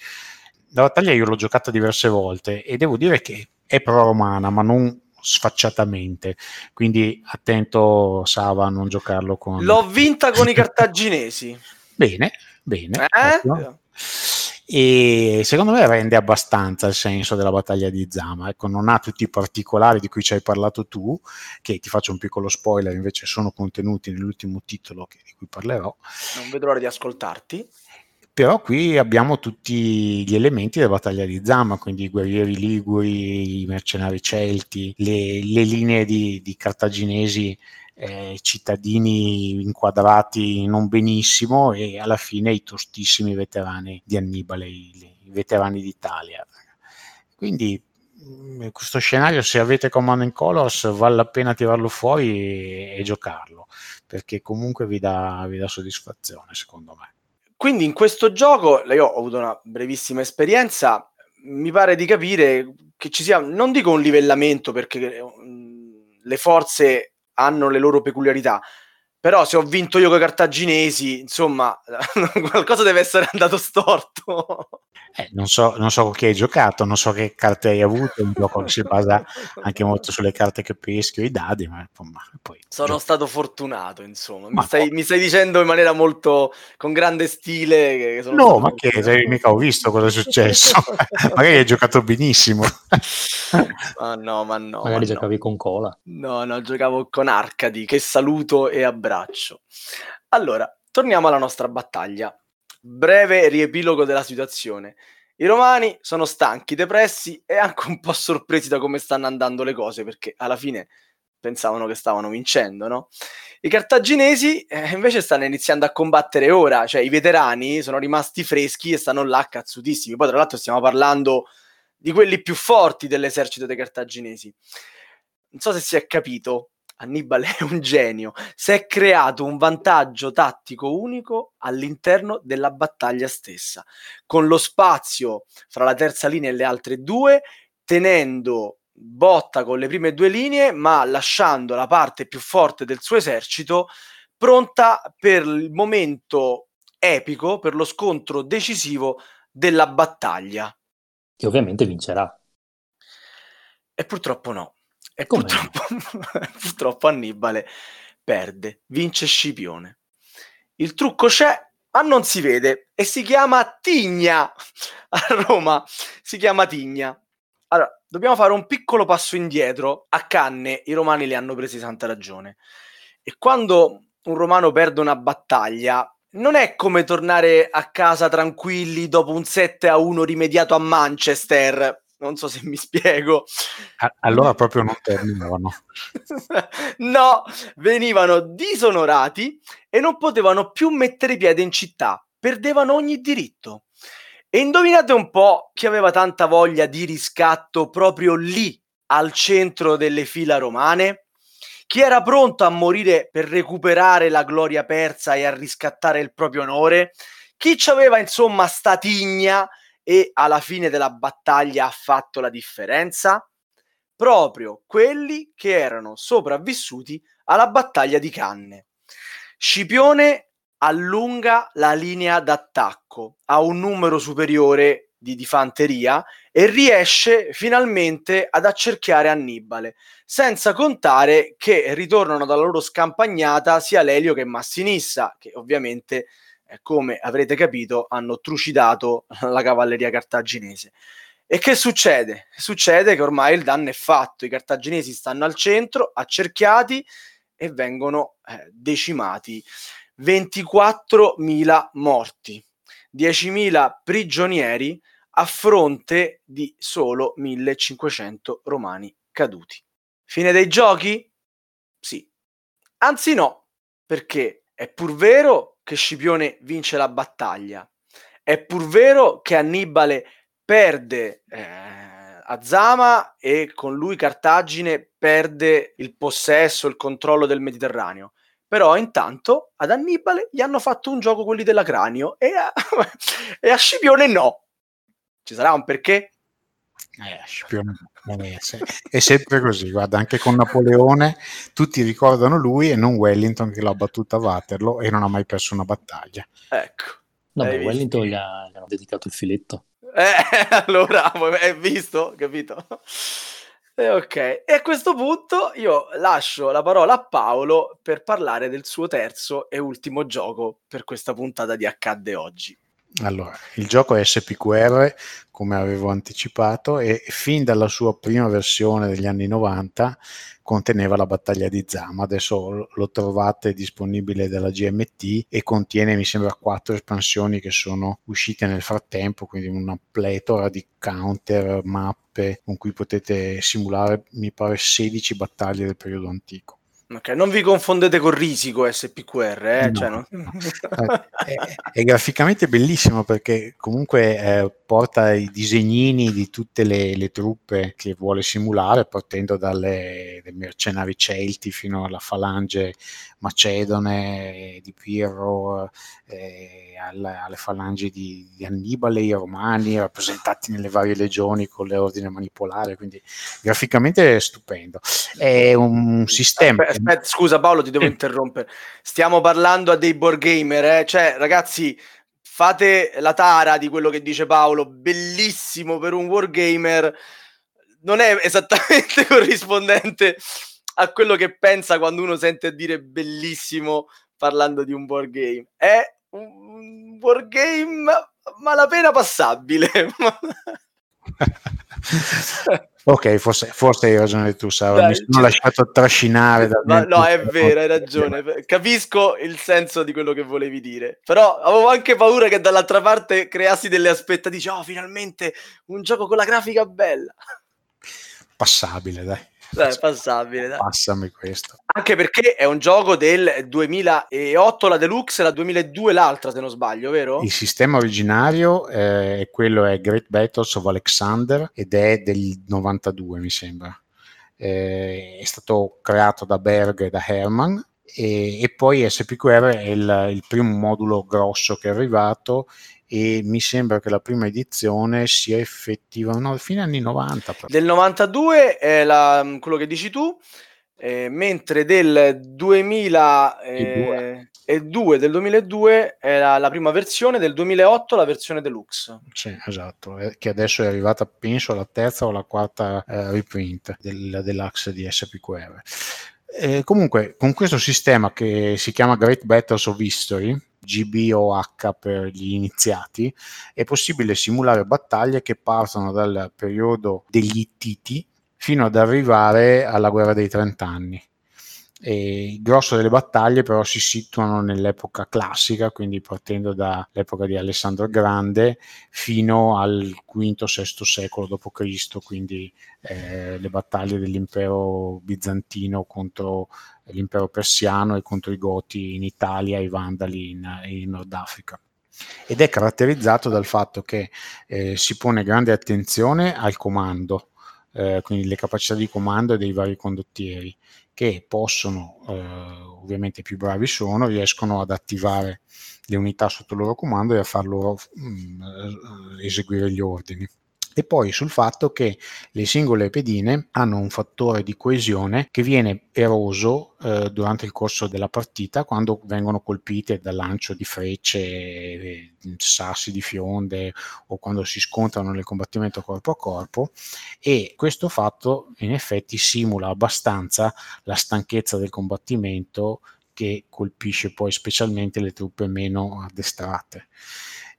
La battaglia io l'ho giocata diverse volte e devo dire che è pro-romana, ma non sfacciatamente. Quindi attento, Sava, a non giocarlo con. L'ho vinta con i [laughs] cartaginesi. Bene, bene. Eh? e secondo me rende abbastanza il senso della battaglia di Zama. Ecco, non ha tutti i particolari di cui ci hai parlato tu, che ti faccio un piccolo spoiler, invece sono contenuti nell'ultimo titolo che, di cui parlerò. Non vedo l'ora di ascoltarti. Però qui abbiamo tutti gli elementi della battaglia di Zama, quindi i guerrieri liguri, i mercenari celti, le, le linee di, di cartaginesi eh, cittadini inquadrati non benissimo e alla fine i tostissimi veterani di Annibale, i, i veterani d'Italia. Quindi mm, questo scenario, se avete Command in Colors, vale la pena tirarlo fuori e, e giocarlo, perché comunque vi dà, vi dà soddisfazione, secondo me. Quindi in questo gioco, io ho avuto una brevissima esperienza, mi pare di capire che ci sia, non dico un livellamento perché mm, le forze hanno le loro peculiarità. Però se ho vinto io con i cartaginesi, insomma, [laughs] qualcosa deve essere andato storto. Eh, non, so, non so chi hai giocato, non so che carte hai avuto, un gioco che si basa anche molto sulle carte che peschi o i dadi, ma insomma, poi... Sono gioco. stato fortunato, insomma. Mi stai, mi stai, dicendo in maniera molto... con grande stile... Che no, ma che sei, mica ho visto cosa è successo. [laughs] Magari hai giocato benissimo. [laughs] ma no, ma no. Magari ma giocavi no. con Cola. No, no, giocavo con Arcadi, che saluto e abbraccio. Allora, torniamo alla nostra battaglia breve riepilogo della situazione. I romani sono stanchi, depressi e anche un po' sorpresi da come stanno andando le cose, perché alla fine pensavano che stavano vincendo, no? I cartaginesi eh, invece stanno iniziando a combattere ora, cioè i veterani sono rimasti freschi e stanno là cazzutissimi. Poi tra l'altro stiamo parlando di quelli più forti dell'esercito dei cartaginesi. Non so se si è capito, Annibale è un genio, si è creato un vantaggio tattico unico all'interno della battaglia stessa, con lo spazio fra la terza linea e le altre due, tenendo botta con le prime due linee, ma lasciando la parte più forte del suo esercito pronta per il momento epico, per lo scontro decisivo della battaglia. Che ovviamente vincerà. E purtroppo no. E purtroppo, [laughs] purtroppo Annibale perde, vince Scipione. Il trucco c'è, ma non si vede e si chiama Tigna. [laughs] A Roma si chiama Tigna. Allora, dobbiamo fare un piccolo passo indietro. A Canne i romani li hanno presi santa ragione. E quando un romano perde una battaglia, non è come tornare a casa tranquilli dopo un 7 a 1 rimediato a Manchester non so se mi spiego. Allora proprio non terminavano. [laughs] no, venivano disonorati e non potevano più mettere piede in città, perdevano ogni diritto. E indovinate un po' chi aveva tanta voglia di riscatto proprio lì, al centro delle fila romane? Chi era pronto a morire per recuperare la gloria persa e a riscattare il proprio onore? Chi ci aveva insomma statigna e alla fine della battaglia ha fatto la differenza? Proprio quelli che erano sopravvissuti alla battaglia di Canne. Scipione allunga la linea d'attacco a un numero superiore di, di fanteria e riesce finalmente ad accerchiare Annibale, senza contare che ritornano dalla loro scampagnata sia Lelio che Massinissa, che ovviamente come avrete capito, hanno trucidato la cavalleria cartaginese. E che succede? Succede che ormai il danno è fatto, i cartaginesi stanno al centro, accerchiati e vengono eh, decimati. 24.000 morti, 10.000 prigionieri a fronte di solo 1.500 romani caduti. Fine dei giochi? Sì. Anzi no, perché è pur vero che Scipione vince la battaglia. È pur vero che Annibale perde eh, a Zama e con lui Cartagine perde il possesso, il controllo del Mediterraneo. Però intanto ad Annibale gli hanno fatto un gioco quelli della cranio e a, [laughs] e a Scipione no. Ci sarà un perché? Eh, [laughs] è sempre così, guarda, anche con Napoleone tutti ricordano lui e non Wellington che l'ha battuta a Waterloo e non ha mai perso una battaglia. Ecco. No, ma Wellington gli, ha, gli hanno dedicato il filetto. Eh, [laughs] allora, hai visto? Capito? Eh, ok, e a questo punto io lascio la parola a Paolo per parlare del suo terzo e ultimo gioco per questa puntata di Accadde oggi. Allora, il gioco è SPQR, come avevo anticipato, e fin dalla sua prima versione degli anni 90 conteneva la battaglia di Zama. Adesso lo trovate disponibile dalla GMT e contiene, mi sembra, quattro espansioni che sono uscite nel frattempo, quindi una pletora di counter, mappe con cui potete simulare, mi pare, 16 battaglie del periodo antico. Ok, non vi confondete con Risico SPQR, eh? No, cioè, no? no. [laughs] è, è, graficamente bellissimo perché comunque eh, porta i disegnini di tutte le, le, truppe che vuole simulare, partendo dalle, mercenari celti fino alla falange macedone di Pirro, eh, alle, alle, falangi di, di, Annibale, i romani, rappresentati nelle varie legioni con le ordine manipolare, quindi graficamente è stupendo. È un sistema... Aspetta, aspetta scusa Paolo, ti devo interrompere. Stiamo parlando a dei board gamer, eh? cioè ragazzi fate la tara di quello che dice Paolo, bellissimo per un wargamer, non è esattamente [laughs] corrispondente a quello che pensa quando uno sente dire bellissimo parlando di un board game. È un board game malapena passabile. [laughs] ok, forse, forse, hai ragione tu, Sara. Mi sono lasciato trascinare ma, No, è vero, hai ragione. Capisco il senso di quello che volevi dire. Però avevo anche paura che dall'altra parte creassi delle aspettative. Oh, finalmente un gioco con la grafica bella. Passabile, dai. Dai, passabile. Dai. Passami questo. Anche perché è un gioco del 2008 la deluxe e la 2002 l'altra, se non sbaglio, vero? Il sistema originario eh, è quello è Great Battles of Alexander ed è del 92, mi sembra. Eh, è stato creato da Berg e da Herman e, e, poi SPQR è il, il, primo modulo grosso che è arrivato e mi sembra che la prima edizione sia effettiva no, fine anni 90 però. del 92 è la, quello che dici tu eh, mentre del 2002 eh, del 2002 è la, la, prima versione del 2008 la versione deluxe. Sì esatto eh, che adesso è arrivata penso alla terza o alla quarta eh, reprint del, dell'axe di SPQR eh, comunque con questo sistema che si chiama Great Battles of History GBOH per gli iniziati, è possibile simulare battaglie che partono dal periodo degli Ittiti fino ad arrivare alla guerra dei trent'anni. Il grosso delle battaglie però si situano nell'epoca classica, quindi partendo dall'epoca di Alessandro Grande fino al V-VI secolo d.C., quindi eh, le battaglie dell'impero bizantino contro l'impero persiano e contro i Goti in Italia e i Vandali in, in Nord Africa ed è caratterizzato dal fatto che eh, si pone grande attenzione al comando, eh, quindi le capacità di comando dei vari condottieri che possono, eh, ovviamente più bravi sono, riescono ad attivare le unità sotto il loro comando e a far loro mh, mm, eseguire gli ordini e poi sul fatto che le singole pedine hanno un fattore di coesione che viene eroso eh, durante il corso della partita quando vengono colpite dal lancio di frecce, eh, sassi di fionde o quando si scontrano nel combattimento corpo a corpo e questo fatto in effetti simula abbastanza la stanchezza del combattimento che colpisce poi specialmente le truppe meno addestrate.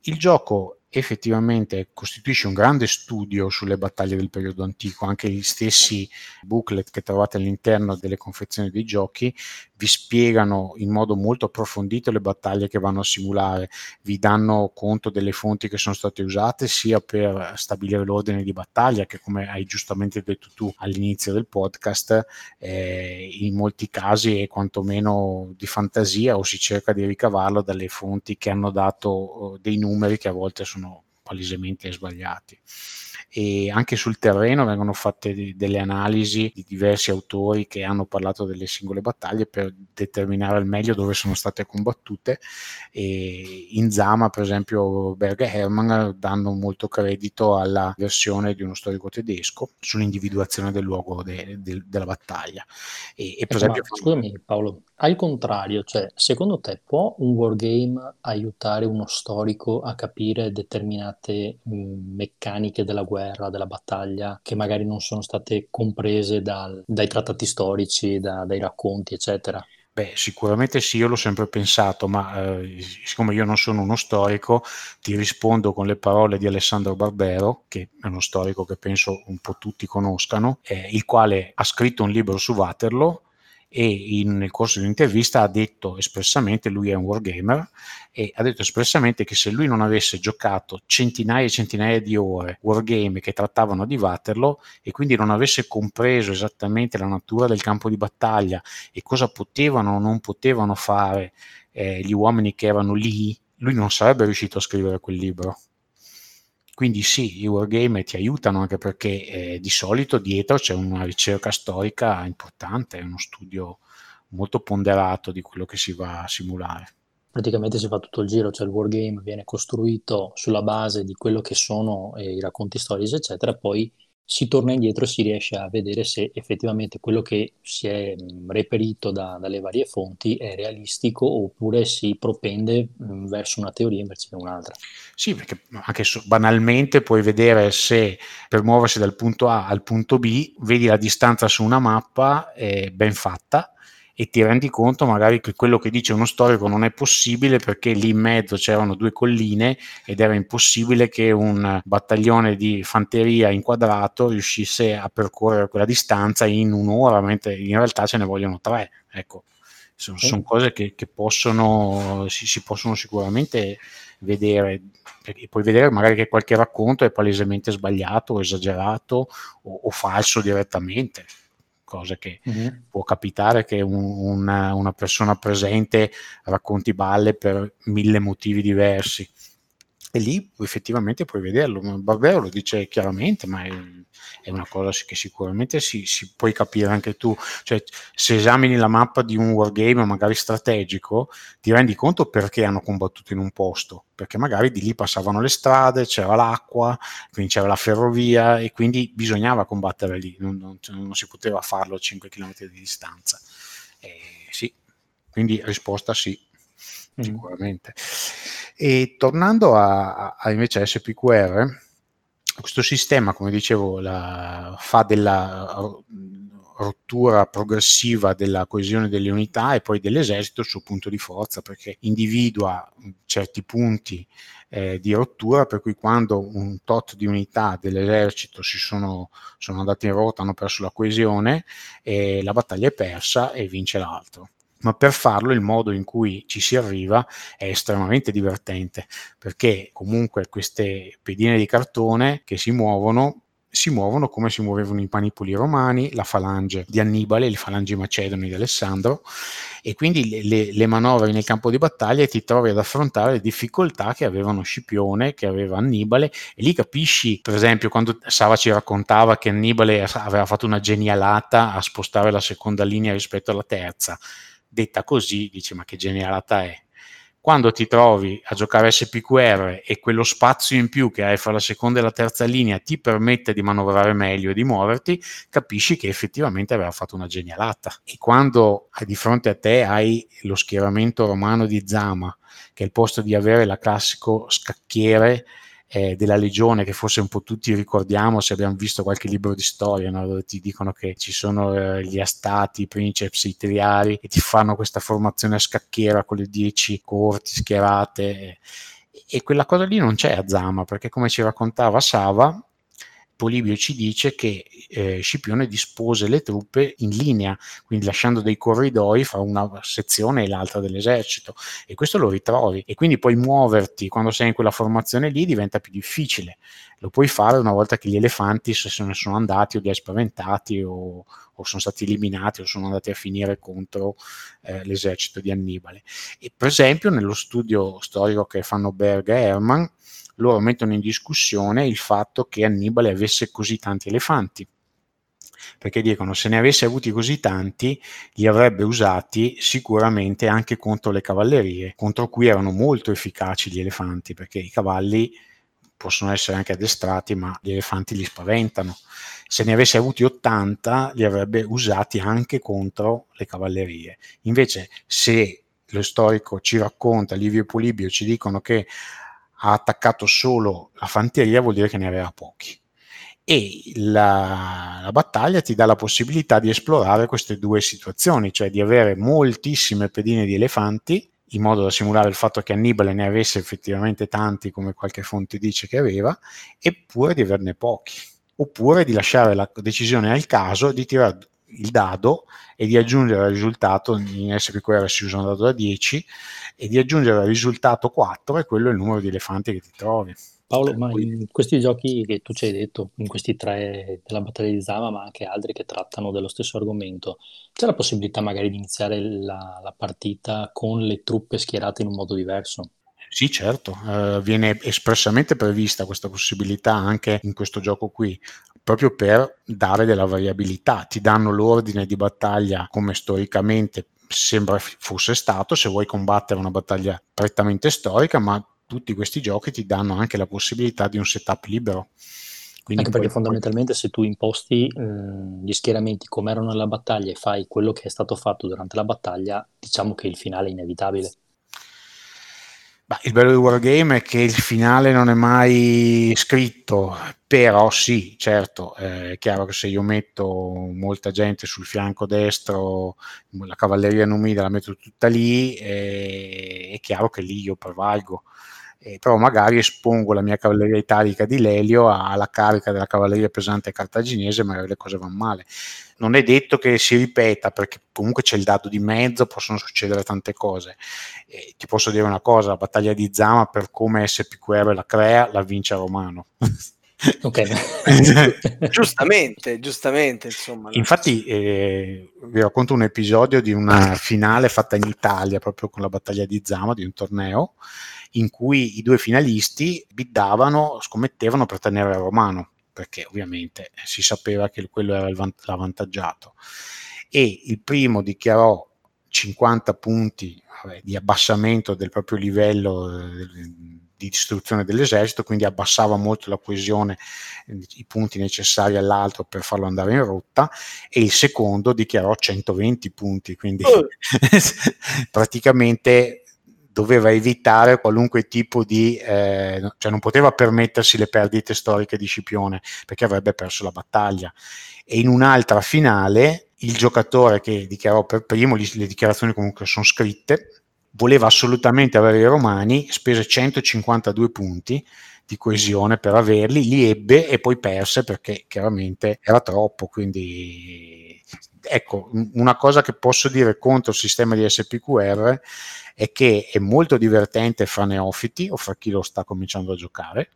Il gioco effettivamente costituisce un grande studio sulle battaglie del periodo antico, anche gli stessi booklet che trovate all'interno delle confezioni dei giochi vi spiegano in modo molto approfondito le battaglie che vanno a simulare, vi danno conto delle fonti che sono state usate sia per stabilire l'ordine di battaglia che come hai giustamente detto tu all'inizio del podcast eh, in molti casi è quantomeno di fantasia o si cerca di ricavarlo dalle fonti che hanno dato oh, dei numeri che a volte sono palesemente sbagliati. E anche sul terreno vengono fatte delle analisi di diversi autori che hanno parlato delle singole battaglie per determinare al meglio dove sono state combattute. E in Zama per esempio Berg e Hermann danno molto credito alla versione di uno storico tedesco sull'individuazione del luogo de, de, della battaglia. E, e per ecco, esempio scusami Paolo al contrario, cioè, secondo te può un wargame aiutare uno storico a capire determinate mh, meccaniche della guerra, della battaglia, che magari non sono state comprese dal, dai trattati storici, da, dai racconti, eccetera? Beh, sicuramente sì, io l'ho sempre pensato, ma eh, siccome io non sono uno storico, ti rispondo con le parole di Alessandro Barbero, che è uno storico che penso un po' tutti conoscano, eh, il quale ha scritto un libro su Waterloo e in, nel corso dell'intervista ha detto espressamente, lui è un wargamer, e ha detto espressamente che se lui non avesse giocato centinaia e centinaia di ore wargame che trattavano di Waterloo e quindi non avesse compreso esattamente la natura del campo di battaglia e cosa potevano o non potevano fare eh, gli uomini che erano lì, lui non sarebbe riuscito a scrivere quel libro. Quindi sì, i wargame ti aiutano anche perché eh, di solito dietro c'è una ricerca storica importante, uno studio molto ponderato di quello che si va a simulare. Praticamente si fa tutto il giro, cioè il wargame viene costruito sulla base di quello che sono eh, i racconti storici, eccetera, poi si torna indietro e si riesce a vedere se effettivamente quello che si è reperito da, dalle varie fonti è realistico oppure si propende verso una teoria invece che un'altra. Sì, perché anche banalmente puoi vedere se per muoversi dal punto A al punto B vedi la distanza su una mappa è ben fatta e ti rendi conto magari che quello che dice uno storico non è possibile perché lì in mezzo c'erano due colline ed era impossibile che un battaglione di fanteria inquadrato riuscisse a percorrere quella distanza in un'ora, mentre in realtà ce ne vogliono tre. Ecco, sono, sono cose che, che possono, si, si possono sicuramente vedere perché puoi vedere magari che qualche racconto è palesemente sbagliato o esagerato o, o falso direttamente cosa che mm-hmm. può capitare che un, una, una, persona presente racconti balle per mille motivi diversi. E lì effettivamente puoi vederlo. Barbero lo dice chiaramente, ma è, è una cosa che sicuramente si, si, puoi capire anche tu. Cioè, se esamini la mappa di un wargame magari strategico, ti rendi conto perché hanno combattuto in un posto, perché magari di lì passavano le strade, c'era l'acqua, quindi c'era la ferrovia e quindi bisognava combattere lì, non, non, non si poteva farlo a 5 km di distanza. Eh, sì, quindi risposta sì, mm. sicuramente. E tornando a, a invece SPQR, questo sistema, come dicevo, la, fa della rottura progressiva della coesione delle unità e poi dell'esercito il suo punto di forza, perché individua certi punti eh, di rottura, per cui quando un tot di unità dell'esercito si sono, sono andate in rota, hanno perso la coesione, eh, la battaglia è persa e vince l'altro ma per farlo il modo in cui ci si arriva è estremamente divertente, perché comunque queste pedine di cartone che si muovono si muovono come si muovevano i panipoli romani, la falange di Annibale, le falangi macedoni di Alessandro, e quindi le, le, manovre nel campo di battaglia ti trovi ad affrontare le difficoltà che avevano Scipione, che aveva Annibale, e lì capisci, per esempio, quando Sava ci raccontava che Annibale aveva fatto una genialata a spostare la seconda linea rispetto alla terza detta così, dici ma che genialata è. Quando ti trovi a giocare SPQR e quello spazio in più che hai fra la seconda e la terza linea ti permette di manovrare meglio e di muoverti, capisci che effettivamente aveva fatto una genialata. E quando di fronte a te hai lo schieramento romano di Zama, che è il posto di avere la classico scacchiere eh, della legione che forse un po' tutti ricordiamo se abbiamo visto qualche libro di storia no? dove ti dicono che ci sono eh, gli astati, i principes, i triari e ti fanno questa formazione a scacchiera con le dieci corti schierate e quella cosa lì non c'è a Zama perché come ci raccontava Sava Polibio ci dice che eh, Scipione dispose le truppe in linea, quindi lasciando dei corridoi fra una sezione e l'altra dell'esercito e questo lo ritrovi e quindi poi muoverti quando sei in quella formazione lì diventa più difficile. Lo puoi fare una volta che gli elefanti se ne sono andati o li hai spaventati o, o sono stati eliminati o sono andati a finire contro eh, l'esercito di Annibale. E per esempio nello studio storico che fanno Berg e Hermann loro mettono in discussione il fatto che Annibale avesse così tanti elefanti. Perché dicono se ne avesse avuti così tanti li avrebbe usati sicuramente anche contro le cavallerie contro cui erano molto efficaci gli elefanti perché i cavalli possono essere anche addestrati ma gli elefanti li spaventano. Se ne avesse avuti 80 li avrebbe usati anche contro le cavallerie. Invece se lo storico ci racconta Livio e Polibio ci dicono che ha attaccato solo la fanteria vuol dire che ne aveva pochi. E la, la, battaglia ti dà la possibilità di esplorare queste due situazioni, cioè di avere moltissime pedine di elefanti in modo da simulare il fatto che Annibale ne avesse effettivamente tanti come qualche fonte dice che aveva, eppure di averne pochi, oppure di lasciare la decisione al caso di tirare il dado e di aggiungere al risultato, in SPQR si usa un dado da 10, e di aggiungere al risultato 4 e quello è il numero di elefanti che ti trovi. Paolo, ma in questi giochi che tu ci hai detto, in questi tre della battaglia di Zama, ma anche altri che trattano dello stesso argomento, c'è la possibilità magari di iniziare la, la partita con le truppe schierate in un modo diverso? Sì, certo, eh, viene espressamente prevista questa possibilità anche in questo gioco qui, proprio per dare della variabilità. Ti danno l'ordine di battaglia come storicamente sembra fosse stato, se vuoi combattere una battaglia prettamente storica, ma tutti questi giochi ti danno anche la possibilità di un setup libero. Quindi anche perché fondamentalmente se tu imposti mh, gli schieramenti come erano nella battaglia e fai quello che è stato fatto durante la battaglia, diciamo che il finale è inevitabile. Bah, il bello del wargame è che il finale non è mai scritto, però sì, certo, eh, è chiaro che se io metto molta gente sul fianco destro, la cavalleria numida la metto tutta lì, eh, è chiaro che lì io prevalgo eh, però magari espongo la mia cavalleria italica di Lelio alla carica della cavalleria pesante cartaginese, magari le cose vanno male. Non è detto che si ripeta, perché comunque c'è il dato di mezzo, possono succedere tante cose. Eh, ti posso dire una cosa, la battaglia di Zama, per come SPQR la crea, la vince Romano. [laughs] Ok, [laughs] giustamente, giustamente. Insomma, Infatti, eh, vi racconto un episodio di una finale fatta in Italia proprio con la battaglia di Zama, di un torneo in cui i due finalisti biddavano, scommettevano per tenere romano, perché ovviamente si sapeva che quello era il vant- l'avvantaggiato. E il primo dichiarò 50 punti vabbè, di abbassamento del proprio livello eh, di distruzione dell'esercito, quindi abbassava molto la coesione, i punti necessari all'altro per farlo andare in rotta, e il secondo dichiarò 120 punti, quindi oh. [laughs] praticamente doveva evitare qualunque tipo di, eh, cioè non poteva permettersi le perdite storiche di Scipione perché avrebbe perso la battaglia. E in un'altra finale il giocatore che dichiarò per primo, le dichiarazioni comunque sono scritte, voleva assolutamente avere i romani, spese 152 punti di coesione per averli, li ebbe e poi perse perché chiaramente era troppo, quindi ecco, una cosa che posso dire contro il sistema di SPQR è che è molto divertente fra neofiti o fra chi lo sta cominciando a giocare,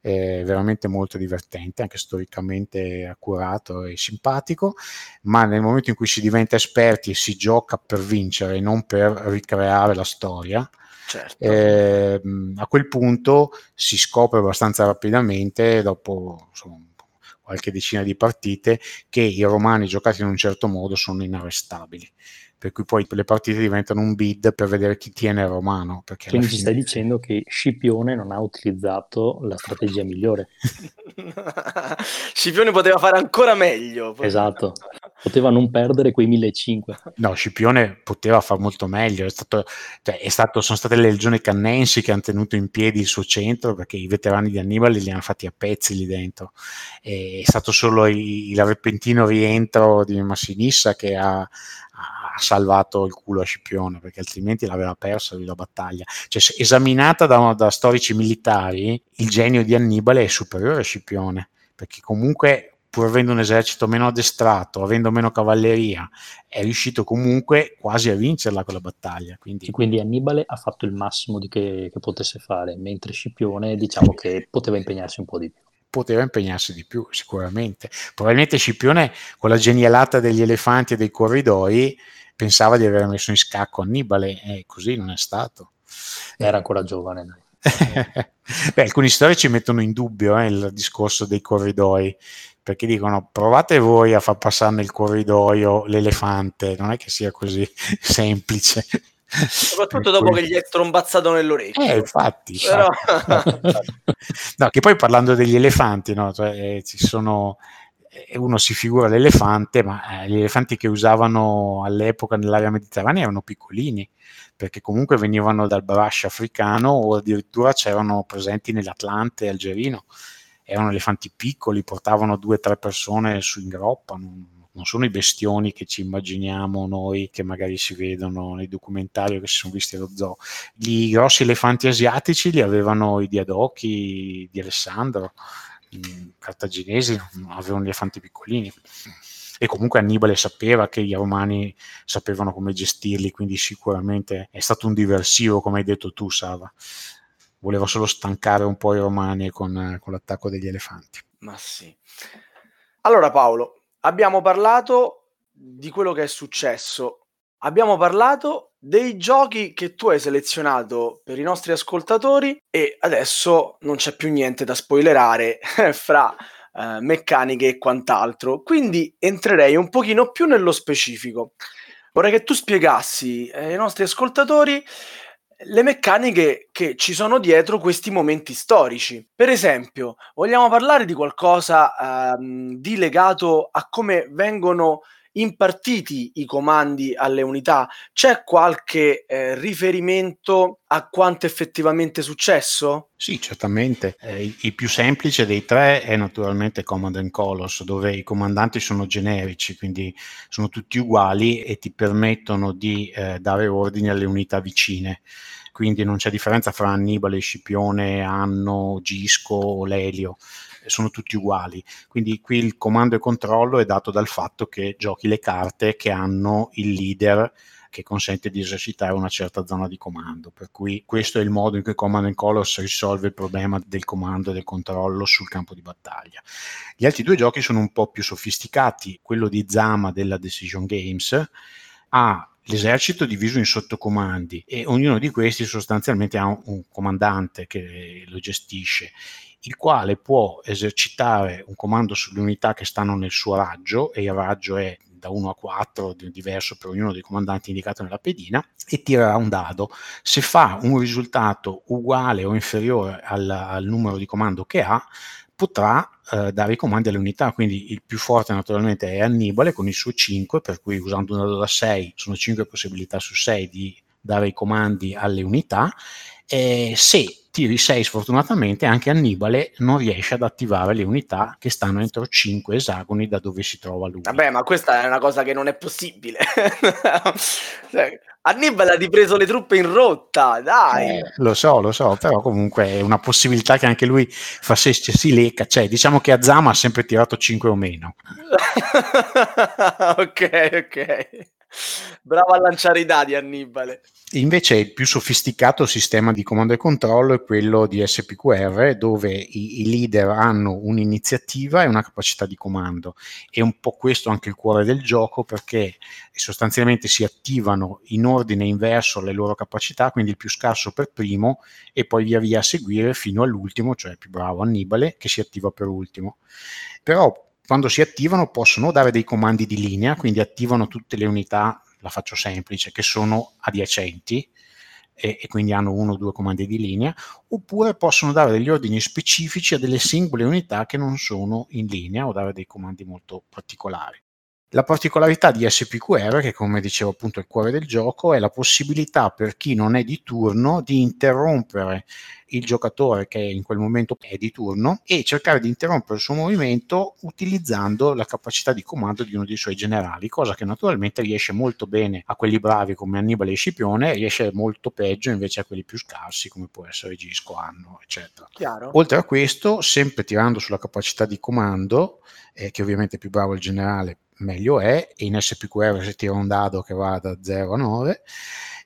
è veramente molto divertente, anche storicamente accurato e simpatico, ma nel momento in cui si diventa esperti e si gioca per vincere, non per ricreare la storia, certo. eh, a quel punto si scopre abbastanza rapidamente, dopo insomma, qualche decina di partite, che i romani giocati in un certo modo sono inarrestabili per cui poi le partite diventano un bid per vedere chi tiene il romano. Quindi ci fine... stai dicendo che Scipione non ha utilizzato la strategia migliore. [laughs] Scipione poteva fare ancora meglio. Esatto, poteva non perdere quei 1500. No, Scipione poteva fare molto meglio, è stato, cioè, è stato, sono state le legioni cannensi che hanno tenuto in piedi il suo centro perché i veterani di Annibale li hanno fatti a pezzi lì dentro. È stato solo il, il repentino rientro di Massinissa che ha, ha salvato il culo a Scipione perché altrimenti l'aveva persa la battaglia. Cioè, esaminata da, da, storici militari, il genio di Annibale è superiore a Scipione perché comunque pur avendo un esercito meno addestrato, avendo meno cavalleria, è riuscito comunque quasi a vincerla quella battaglia. Quindi, quindi Annibale ha fatto il massimo che, che potesse fare, mentre Scipione diciamo che poteva impegnarsi un po' di più poteva impegnarsi di più, sicuramente. Probabilmente Scipione, con la genialata degli elefanti e dei corridoi, pensava di aver messo in scacco Annibale e così non è stato. Era ancora giovane. Dai. [laughs] Beh, alcuni storici mettono in dubbio eh, il discorso dei corridoi perché dicono provate voi a far passare nel corridoio l'elefante, non è che sia così [laughs] semplice. Soprattutto [laughs] dopo che gli è trombazzato nell'orecchio. Eh, infatti. Però... [laughs] no, che poi parlando degli elefanti, no? cioè, eh, ci sono eh, uno si figura l'elefante, ma eh, gli elefanti che usavano all'epoca nell'area mediterranea erano piccolini, perché comunque venivano dal Barash africano o addirittura c'erano presenti nell'Atlante algerino. Erano elefanti piccoli, portavano due o tre persone su in groppa, non, non sono i bestioni che ci immaginiamo noi, che magari si vedono nei documentari o che si sono visti allo zoo. I grossi elefanti asiatici li avevano i diadochi di Alessandro, i cartaginesi avevano gli elefanti piccolini. E comunque Annibale sapeva che i romani sapevano come gestirli, quindi sicuramente è stato un diversivo, come hai detto tu, Sava. Voleva solo stancare un po' i romani con, con l'attacco degli elefanti. Ma sì. Allora Paolo, abbiamo parlato di quello che è successo. Abbiamo parlato dei giochi che tu hai selezionato per i nostri ascoltatori e adesso non c'è più niente da spoilerare [laughs] fra eh, meccaniche e quant'altro. Quindi entrerei un pochino più nello specifico. Vorrei che tu spiegassi ai nostri ascoltatori le meccaniche che ci sono dietro questi momenti storici. Per esempio, vogliamo parlare di qualcosa ehm, di legato a come vengono impartiti i comandi alle unità? C'è qualche eh, riferimento a quanto effettivamente è successo? Sì, certamente. Eh, il più semplice dei tre è naturalmente Command and Colors, dove i comandanti sono generici, quindi sono tutti uguali e ti permettono di eh, dare ordini alle unità vicine quindi non c'è differenza fra Annibale, Scipione, Anno, Gisco o Lelio sono tutti uguali. Quindi qui il comando e controllo è dato dal fatto che giochi le carte che hanno il leader che consente di esercitare una certa zona di comando. Per cui questo è il modo in cui Command and Colors risolve il problema del comando e del controllo sul campo di battaglia. Gli altri due giochi sono un po' più sofisticati. Quello di Zama della Decision Games ha l'esercito diviso in sottocomandi e ognuno di questi sostanzialmente ha un, comandante che lo gestisce il quale può esercitare un comando sulle unità che stanno nel suo raggio, e il raggio è da 1 a 4, diverso per ognuno dei comandanti indicato nella pedina, e tirerà un dado. Se fa un risultato uguale o inferiore al, al numero di comando che ha, potrà eh, dare i comandi alle unità, quindi il più forte naturalmente è Annibale con il suo 5, per cui usando un dado da 6 sono 5 possibilità su 6 di dare i comandi alle unità, e se tiri 6 sfortunatamente anche Annibale non riesce ad attivare le unità che stanno entro 5 esagoni da dove si trova lui. Vabbè, ma questa è una cosa che non è possibile. [laughs] cioè, Annibale ha ripreso le truppe in rotta, dai. Eh, lo so, lo so, però comunque è una possibilità che anche lui facesse si lecca, cioè diciamo che Azama ha sempre tirato 5 o meno. [laughs] ok, ok. Bravo a lanciare i dadi, Annibale. Invece il più sofisticato sistema di comando e controllo è quello di SPQR, dove i, i, leader hanno un'iniziativa e una capacità di comando. È un po' questo anche il cuore del gioco, perché sostanzialmente si attivano in ordine inverso le loro capacità, quindi il più scarso per primo, e poi via via a seguire fino all'ultimo, cioè il più bravo Annibale, che si attiva per ultimo. Però quando si attivano possono dare dei comandi di linea, quindi attivano tutte le unità la faccio semplice, che sono adiacenti e, e, quindi hanno uno o due comandi di linea, oppure possono dare degli ordini specifici a delle singole unità che non sono in linea o dare dei comandi molto particolari. La particolarità di SPQR, che come dicevo appunto è il cuore del gioco, è la possibilità per chi non è di turno di interrompere il giocatore che in quel momento è di turno e cercare di interrompere il suo movimento utilizzando la capacità di comando di uno dei suoi generali, cosa che naturalmente riesce molto bene a quelli bravi come Annibale e Scipione, riesce molto peggio invece a quelli più scarsi come può essere Gisco, Anno, eccetera. Chiaro. Oltre a questo, sempre tirando sulla capacità di comando, eh, che ovviamente è più bravo il generale meglio è, e in SPQR se tira un dado che va da 0 a 9,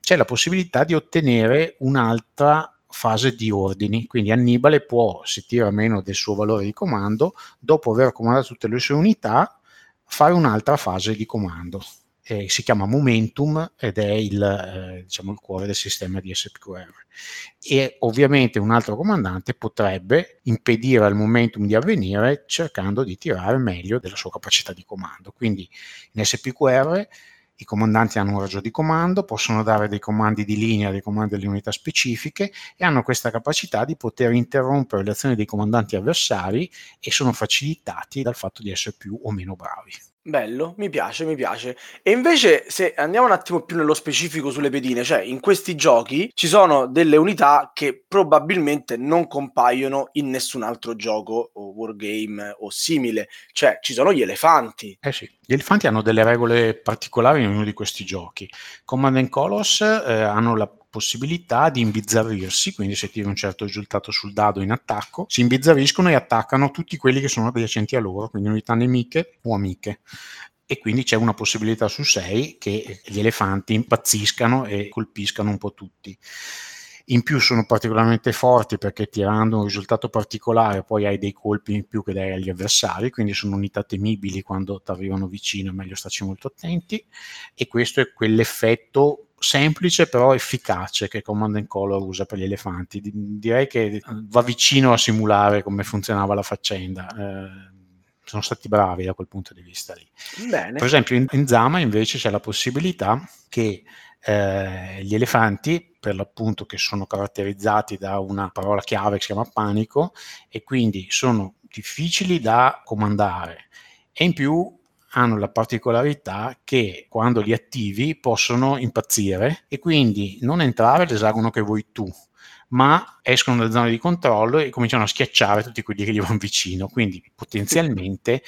c'è la possibilità di ottenere un'altra fase di ordini, quindi Annibale può, se tira meno del suo valore di comando, dopo aver comandato tutte le sue unità, fare un'altra fase di comando eh, si chiama Momentum ed è il, eh, diciamo, il cuore del sistema di SPQR. E ovviamente un altro comandante potrebbe impedire al Momentum di avvenire cercando di tirare meglio della sua capacità di comando. Quindi in SPQR i comandanti hanno un raggio di comando, possono dare dei comandi di linea, dei comandi alle unità specifiche e hanno questa capacità di poter interrompere le azioni dei comandanti avversari e sono facilitati dal fatto di essere più o meno bravi. Bello, mi piace, mi piace. E invece, se andiamo un attimo più nello specifico sulle pedine, cioè in questi giochi ci sono delle unità che probabilmente non compaiono in nessun altro gioco o wargame o simile, cioè ci sono gli elefanti. Eh sì, gli elefanti hanno delle regole particolari in ognuno di questi giochi. Command and Colors eh, hanno la possibilità di imbizzarrirsi, quindi se tiri un certo risultato sul dado in attacco, si imbizzarriscono e attaccano tutti quelli che sono adiacenti a loro, quindi unità nemiche o amiche. E quindi c'è una possibilità su sei che gli elefanti impazziscano e colpiscano un po' tutti. In più sono particolarmente forti perché tirando un risultato particolare poi hai dei colpi in più che dai agli avversari, quindi sono unità temibili quando ti arrivano vicino, è meglio starci molto attenti. E questo è quell'effetto semplice però efficace che Command Color usa per gli elefanti. direi che va vicino a simulare come funzionava la faccenda. Eh, sono stati bravi da quel punto di vista lì. Bene. Per esempio in, in Zama invece c'è la possibilità che eh, gli elefanti, per l'appunto che sono caratterizzati da una parola chiave che si chiama panico e quindi sono difficili da comandare e in più hanno la particolarità che quando li attivi possono impazzire e quindi non entrare all'esagono che vuoi tu, ma escono dalle zone di controllo e cominciano a schiacciare tutti quelli che gli vanno vicino. Quindi potenzialmente,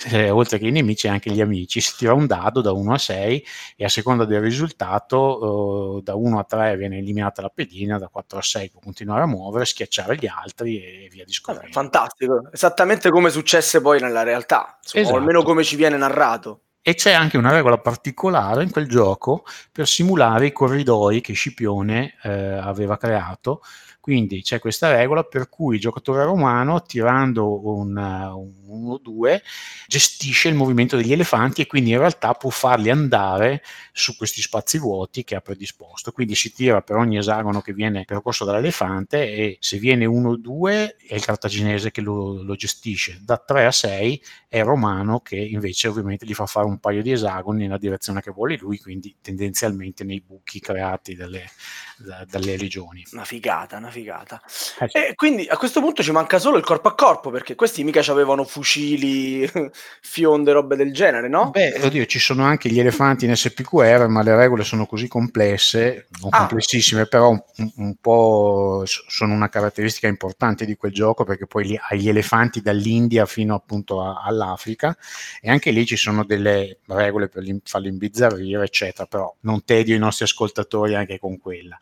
[laughs] eh, oltre che i nemici, anche gli amici. Si tira un dado da 1 a 6 e a seconda del risultato, eh, da 1 a 3 viene eliminata la pedina, da 4 a 6 può continuare a muovere, schiacciare gli altri e via discorrendo. Fantastico, esattamente come successe poi nella realtà, insomma, esatto. o almeno come ci viene narrato. E c'è anche una regola particolare in quel gioco per simulare i corridoi che Scipione eh, aveva creato quindi c'è questa regola per cui il giocatore romano, tirando un 1-2, gestisce il movimento degli elefanti e quindi in realtà può farli andare su questi spazi vuoti che ha predisposto. Quindi si tira per ogni esagono che viene percorso dall'elefante e se viene 1-2 è il cartaginese che lo, lo gestisce. Da 3 a 6 è romano che invece ovviamente gli fa fare un paio di esagoni nella direzione che vuole lui, quindi tendenzialmente nei buchi creati dalle, da, dalle regioni. Una figata, una figata. Eh, sì. E quindi a questo punto ci manca solo il corpo a corpo, perché questi mica avevano fucili, [laughs] fionde, robe del genere, no? Beh, oddio, ci sono anche gli elefanti in SPQR, ma le regole sono così complesse, non ah. complessissime, però un, un, po' sono una caratteristica importante di quel gioco, perché poi hai gli elefanti dall'India fino appunto a, all'Africa, e anche lì ci sono delle regole per farli imbizzarrire, eccetera, però non tedio i nostri ascoltatori anche con quella.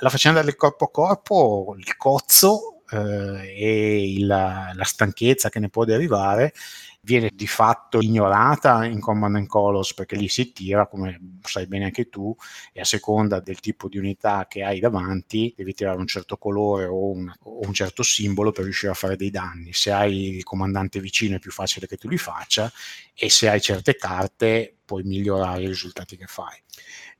La faccenda del corpo a corpo, il cozzo eh, e il, la stanchezza che ne può derivare viene di fatto ignorata in Command and Colors perché lì si tira, come sai bene anche tu, e a seconda del tipo di unità che hai davanti devi tirare un certo colore o un, o un certo simbolo per riuscire a fare dei danni. Se hai il comandante vicino è più facile che tu li faccia e se hai certe carte puoi migliorare i risultati che fai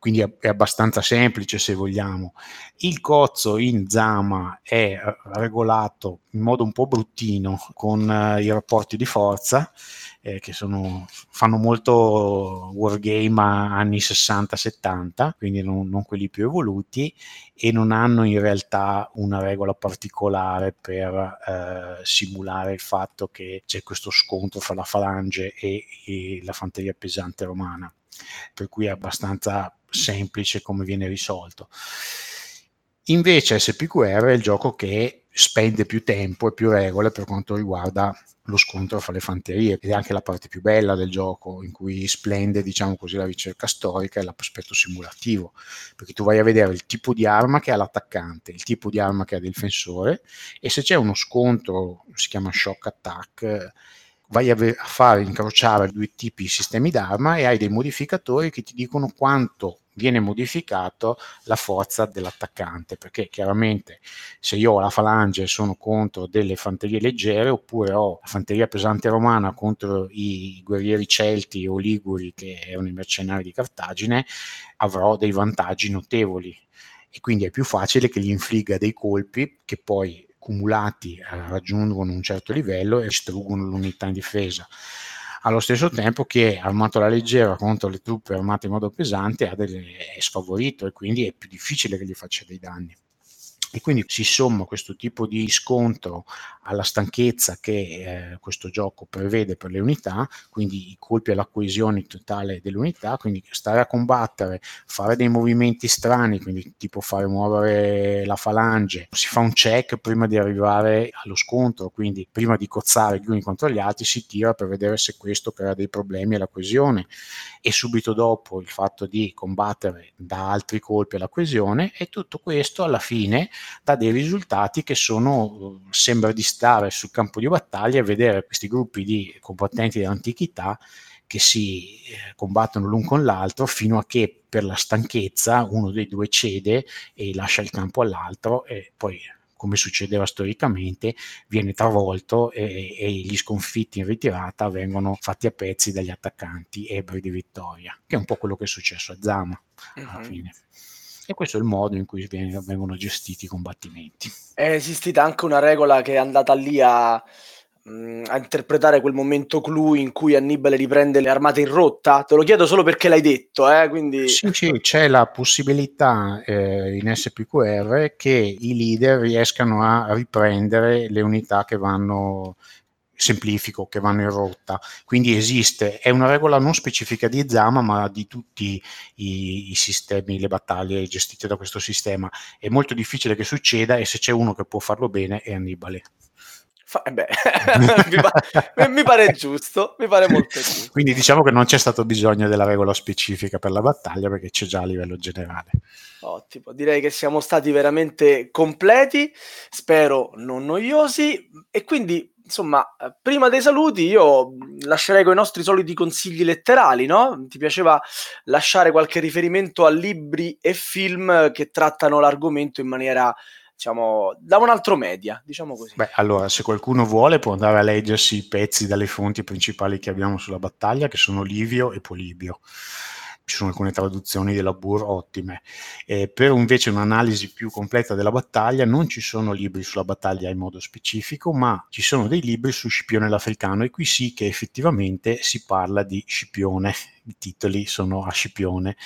quindi è, abbastanza semplice se vogliamo. Il cozzo in Zama è eh, regolato in modo un po' bruttino con uh, i rapporti di forza eh, che sono, fanno molto wargame anni 60-70, quindi non, non, quelli più evoluti e non hanno in realtà una regola particolare per eh, simulare il fatto che c'è questo scontro fra la falange e, e la fanteria pesante romana per cui è abbastanza semplice come viene risolto. Invece SPQR è il gioco che spende più tempo e più regole per quanto riguarda lo scontro fra le fanterie ed è anche la parte più bella del gioco in cui splende diciamo così la ricerca storica e l'aspetto simulativo perché tu vai a vedere il tipo di arma che ha l'attaccante il tipo di arma che ha il difensore e se c'è uno scontro si chiama shock attack vai a, a fare incrociare due tipi di sistemi d'arma e hai dei modificatori che ti dicono quanto viene modificato la forza dell'attaccante perché chiaramente se io ho la falange sono contro delle fanterie leggere oppure ho la fanteria pesante romana contro i guerrieri celti o liguri che erano i mercenari di Cartagine avrò dei vantaggi notevoli. E quindi è più facile che gli infligga dei colpi che poi cumulati eh, raggiungono un certo livello e distruggono l'unità in difesa. Allo stesso tempo che armato alla leggera contro le truppe armate in modo pesante è sfavorito e quindi è più difficile che gli faccia dei danni. E quindi si somma questo tipo di scontro alla stanchezza che eh, questo gioco prevede per le unità, quindi i colpi alla coesione totale dell'unità, quindi stare a combattere, fare dei movimenti strani, quindi tipo fare muovere la falange, si fa un check prima di arrivare allo scontro, quindi prima di cozzare gli uni contro gli altri si tira per vedere se questo crea dei problemi alla coesione. E subito dopo il fatto di combattere da altri colpi alla coesione e tutto questo alla fine dà dei risultati che sono, sembra di stare sul campo di battaglia e vedere questi gruppi di combattenti dell'antichità che si eh, combattono l'un con l'altro fino a che per la stanchezza uno dei due cede e lascia il campo all'altro e poi come succedeva storicamente, viene travolto e, e, gli sconfitti in ritirata vengono fatti a pezzi dagli attaccanti ebri di vittoria, che è un po' quello che è successo a Zama alla uh-huh. fine. E questo è il modo in cui vengono gestiti i combattimenti. È esistita anche una regola che è andata lì a, mm, a interpretare quel momento clou in cui Annibale riprende le armate in rotta? Te lo chiedo solo perché l'hai detto, eh? Quindi... Sì, sì, c'è la possibilità eh, in SPQR che i leader riescano a riprendere le unità che vanno semplifico che vanno in rotta. Quindi esiste, è una regola non specifica di Zama, ma di tutti i, i, sistemi, le battaglie gestite da questo sistema. È molto difficile che succeda e se c'è uno che può farlo bene è Annibale. Fa- eh beh, [laughs] mi, pa- mi, pare giusto, mi pare molto giusto. Quindi diciamo che non c'è stato bisogno della regola specifica per la battaglia perché c'è già a livello generale. Ottimo, direi che siamo stati veramente completi, spero non noiosi e quindi insomma, prima dei saluti io lascerei con i nostri soliti consigli letterali, no? Ti piaceva lasciare qualche riferimento a libri e film che trattano l'argomento in maniera diciamo, da un altro media, diciamo così. Beh, allora, se qualcuno vuole può andare a leggersi i pezzi dalle fonti principali che abbiamo sulla battaglia, che sono Livio e Polibio ci sono alcune traduzioni della Burr ottime. Eh, per invece un'analisi più completa della battaglia non ci sono libri sulla battaglia in modo specifico, ma ci sono dei libri su Scipione l'Africano e qui sì che effettivamente si parla di Scipione, i titoli sono a Scipione,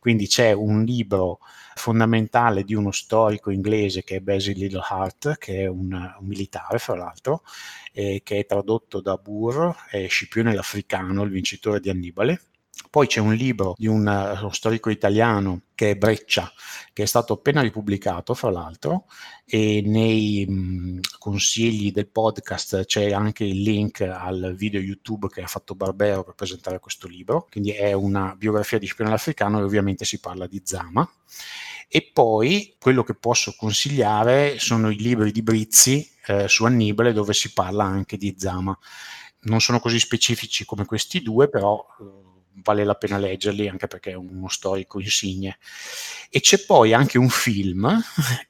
quindi c'è un libro fondamentale di uno storico inglese che è Basil Littlehart, che è un, un militare fra l'altro, eh, che è tradotto da Burr, è Scipione l'Africano, il vincitore di Annibale, poi c'è un libro di un, uh, storico italiano che è Breccia, che è stato appena ripubblicato, fra l'altro, e nei mh, consigli del podcast c'è anche il link al video YouTube che ha fatto Barbero per presentare questo libro, quindi è una biografia di Spione africano e ovviamente si parla di Zama. E poi quello che posso consigliare sono i libri di Brizzi eh, su Annibale dove si parla anche di Zama. Non sono così specifici come questi due, però eh, vale la pena leggerli anche perché è uno storico insigne. E c'è poi anche un film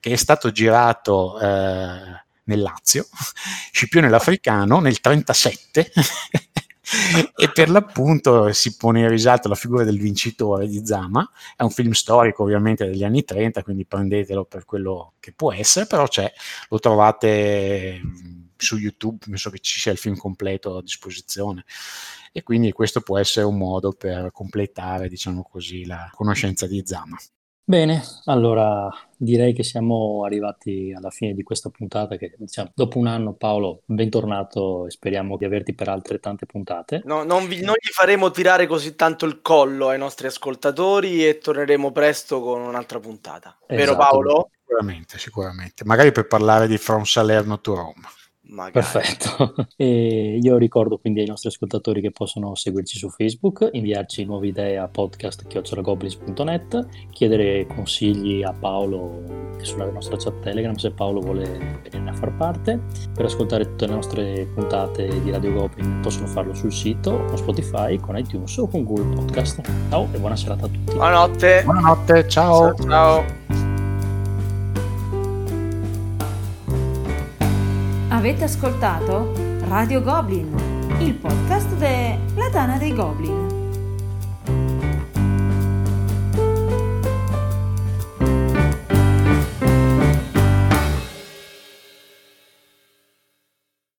che è stato girato eh, nel Lazio, [laughs] Scipione l'Africano, nel 1937. [laughs] e per l'appunto si pone in risalto la figura del vincitore di Zama. È un film storico ovviamente degli anni 30, quindi prendetelo per quello che può essere, però lo trovate su YouTube, penso che ci sia il film completo a disposizione e quindi questo può essere un modo per completare, diciamo così, la conoscenza di Zama. Bene, allora direi che siamo arrivati alla fine di questa puntata che diciamo, dopo un anno Paolo, bentornato e speriamo di averti per altre tante puntate. No, non, vi, non, gli faremo tirare così tanto il collo ai nostri ascoltatori e torneremo presto con un'altra puntata. Esatto. Vero Paolo? Sicuramente, sicuramente. Magari per parlare di From Salerno to Rome. Magari. Perfetto. [laughs] E io ricordo quindi ai nostri ascoltatori che possono seguirci su Facebook, inviarci nuove idee a podcast.goblins.net, chiedere consigli a Paolo sulla nostra chat Telegram se Paolo vuole venire a far parte. Per ascoltare tutte le nostre puntate di Radio Goblin possono farlo sul sito, con Spotify, con iTunes o con Google Podcast. Ciao e buona serata a tutti. Buonanotte. Buonanotte, ciao. Ciao. ciao. Avete ascoltato Radio Goblin, il podcast della Tana dei Goblin.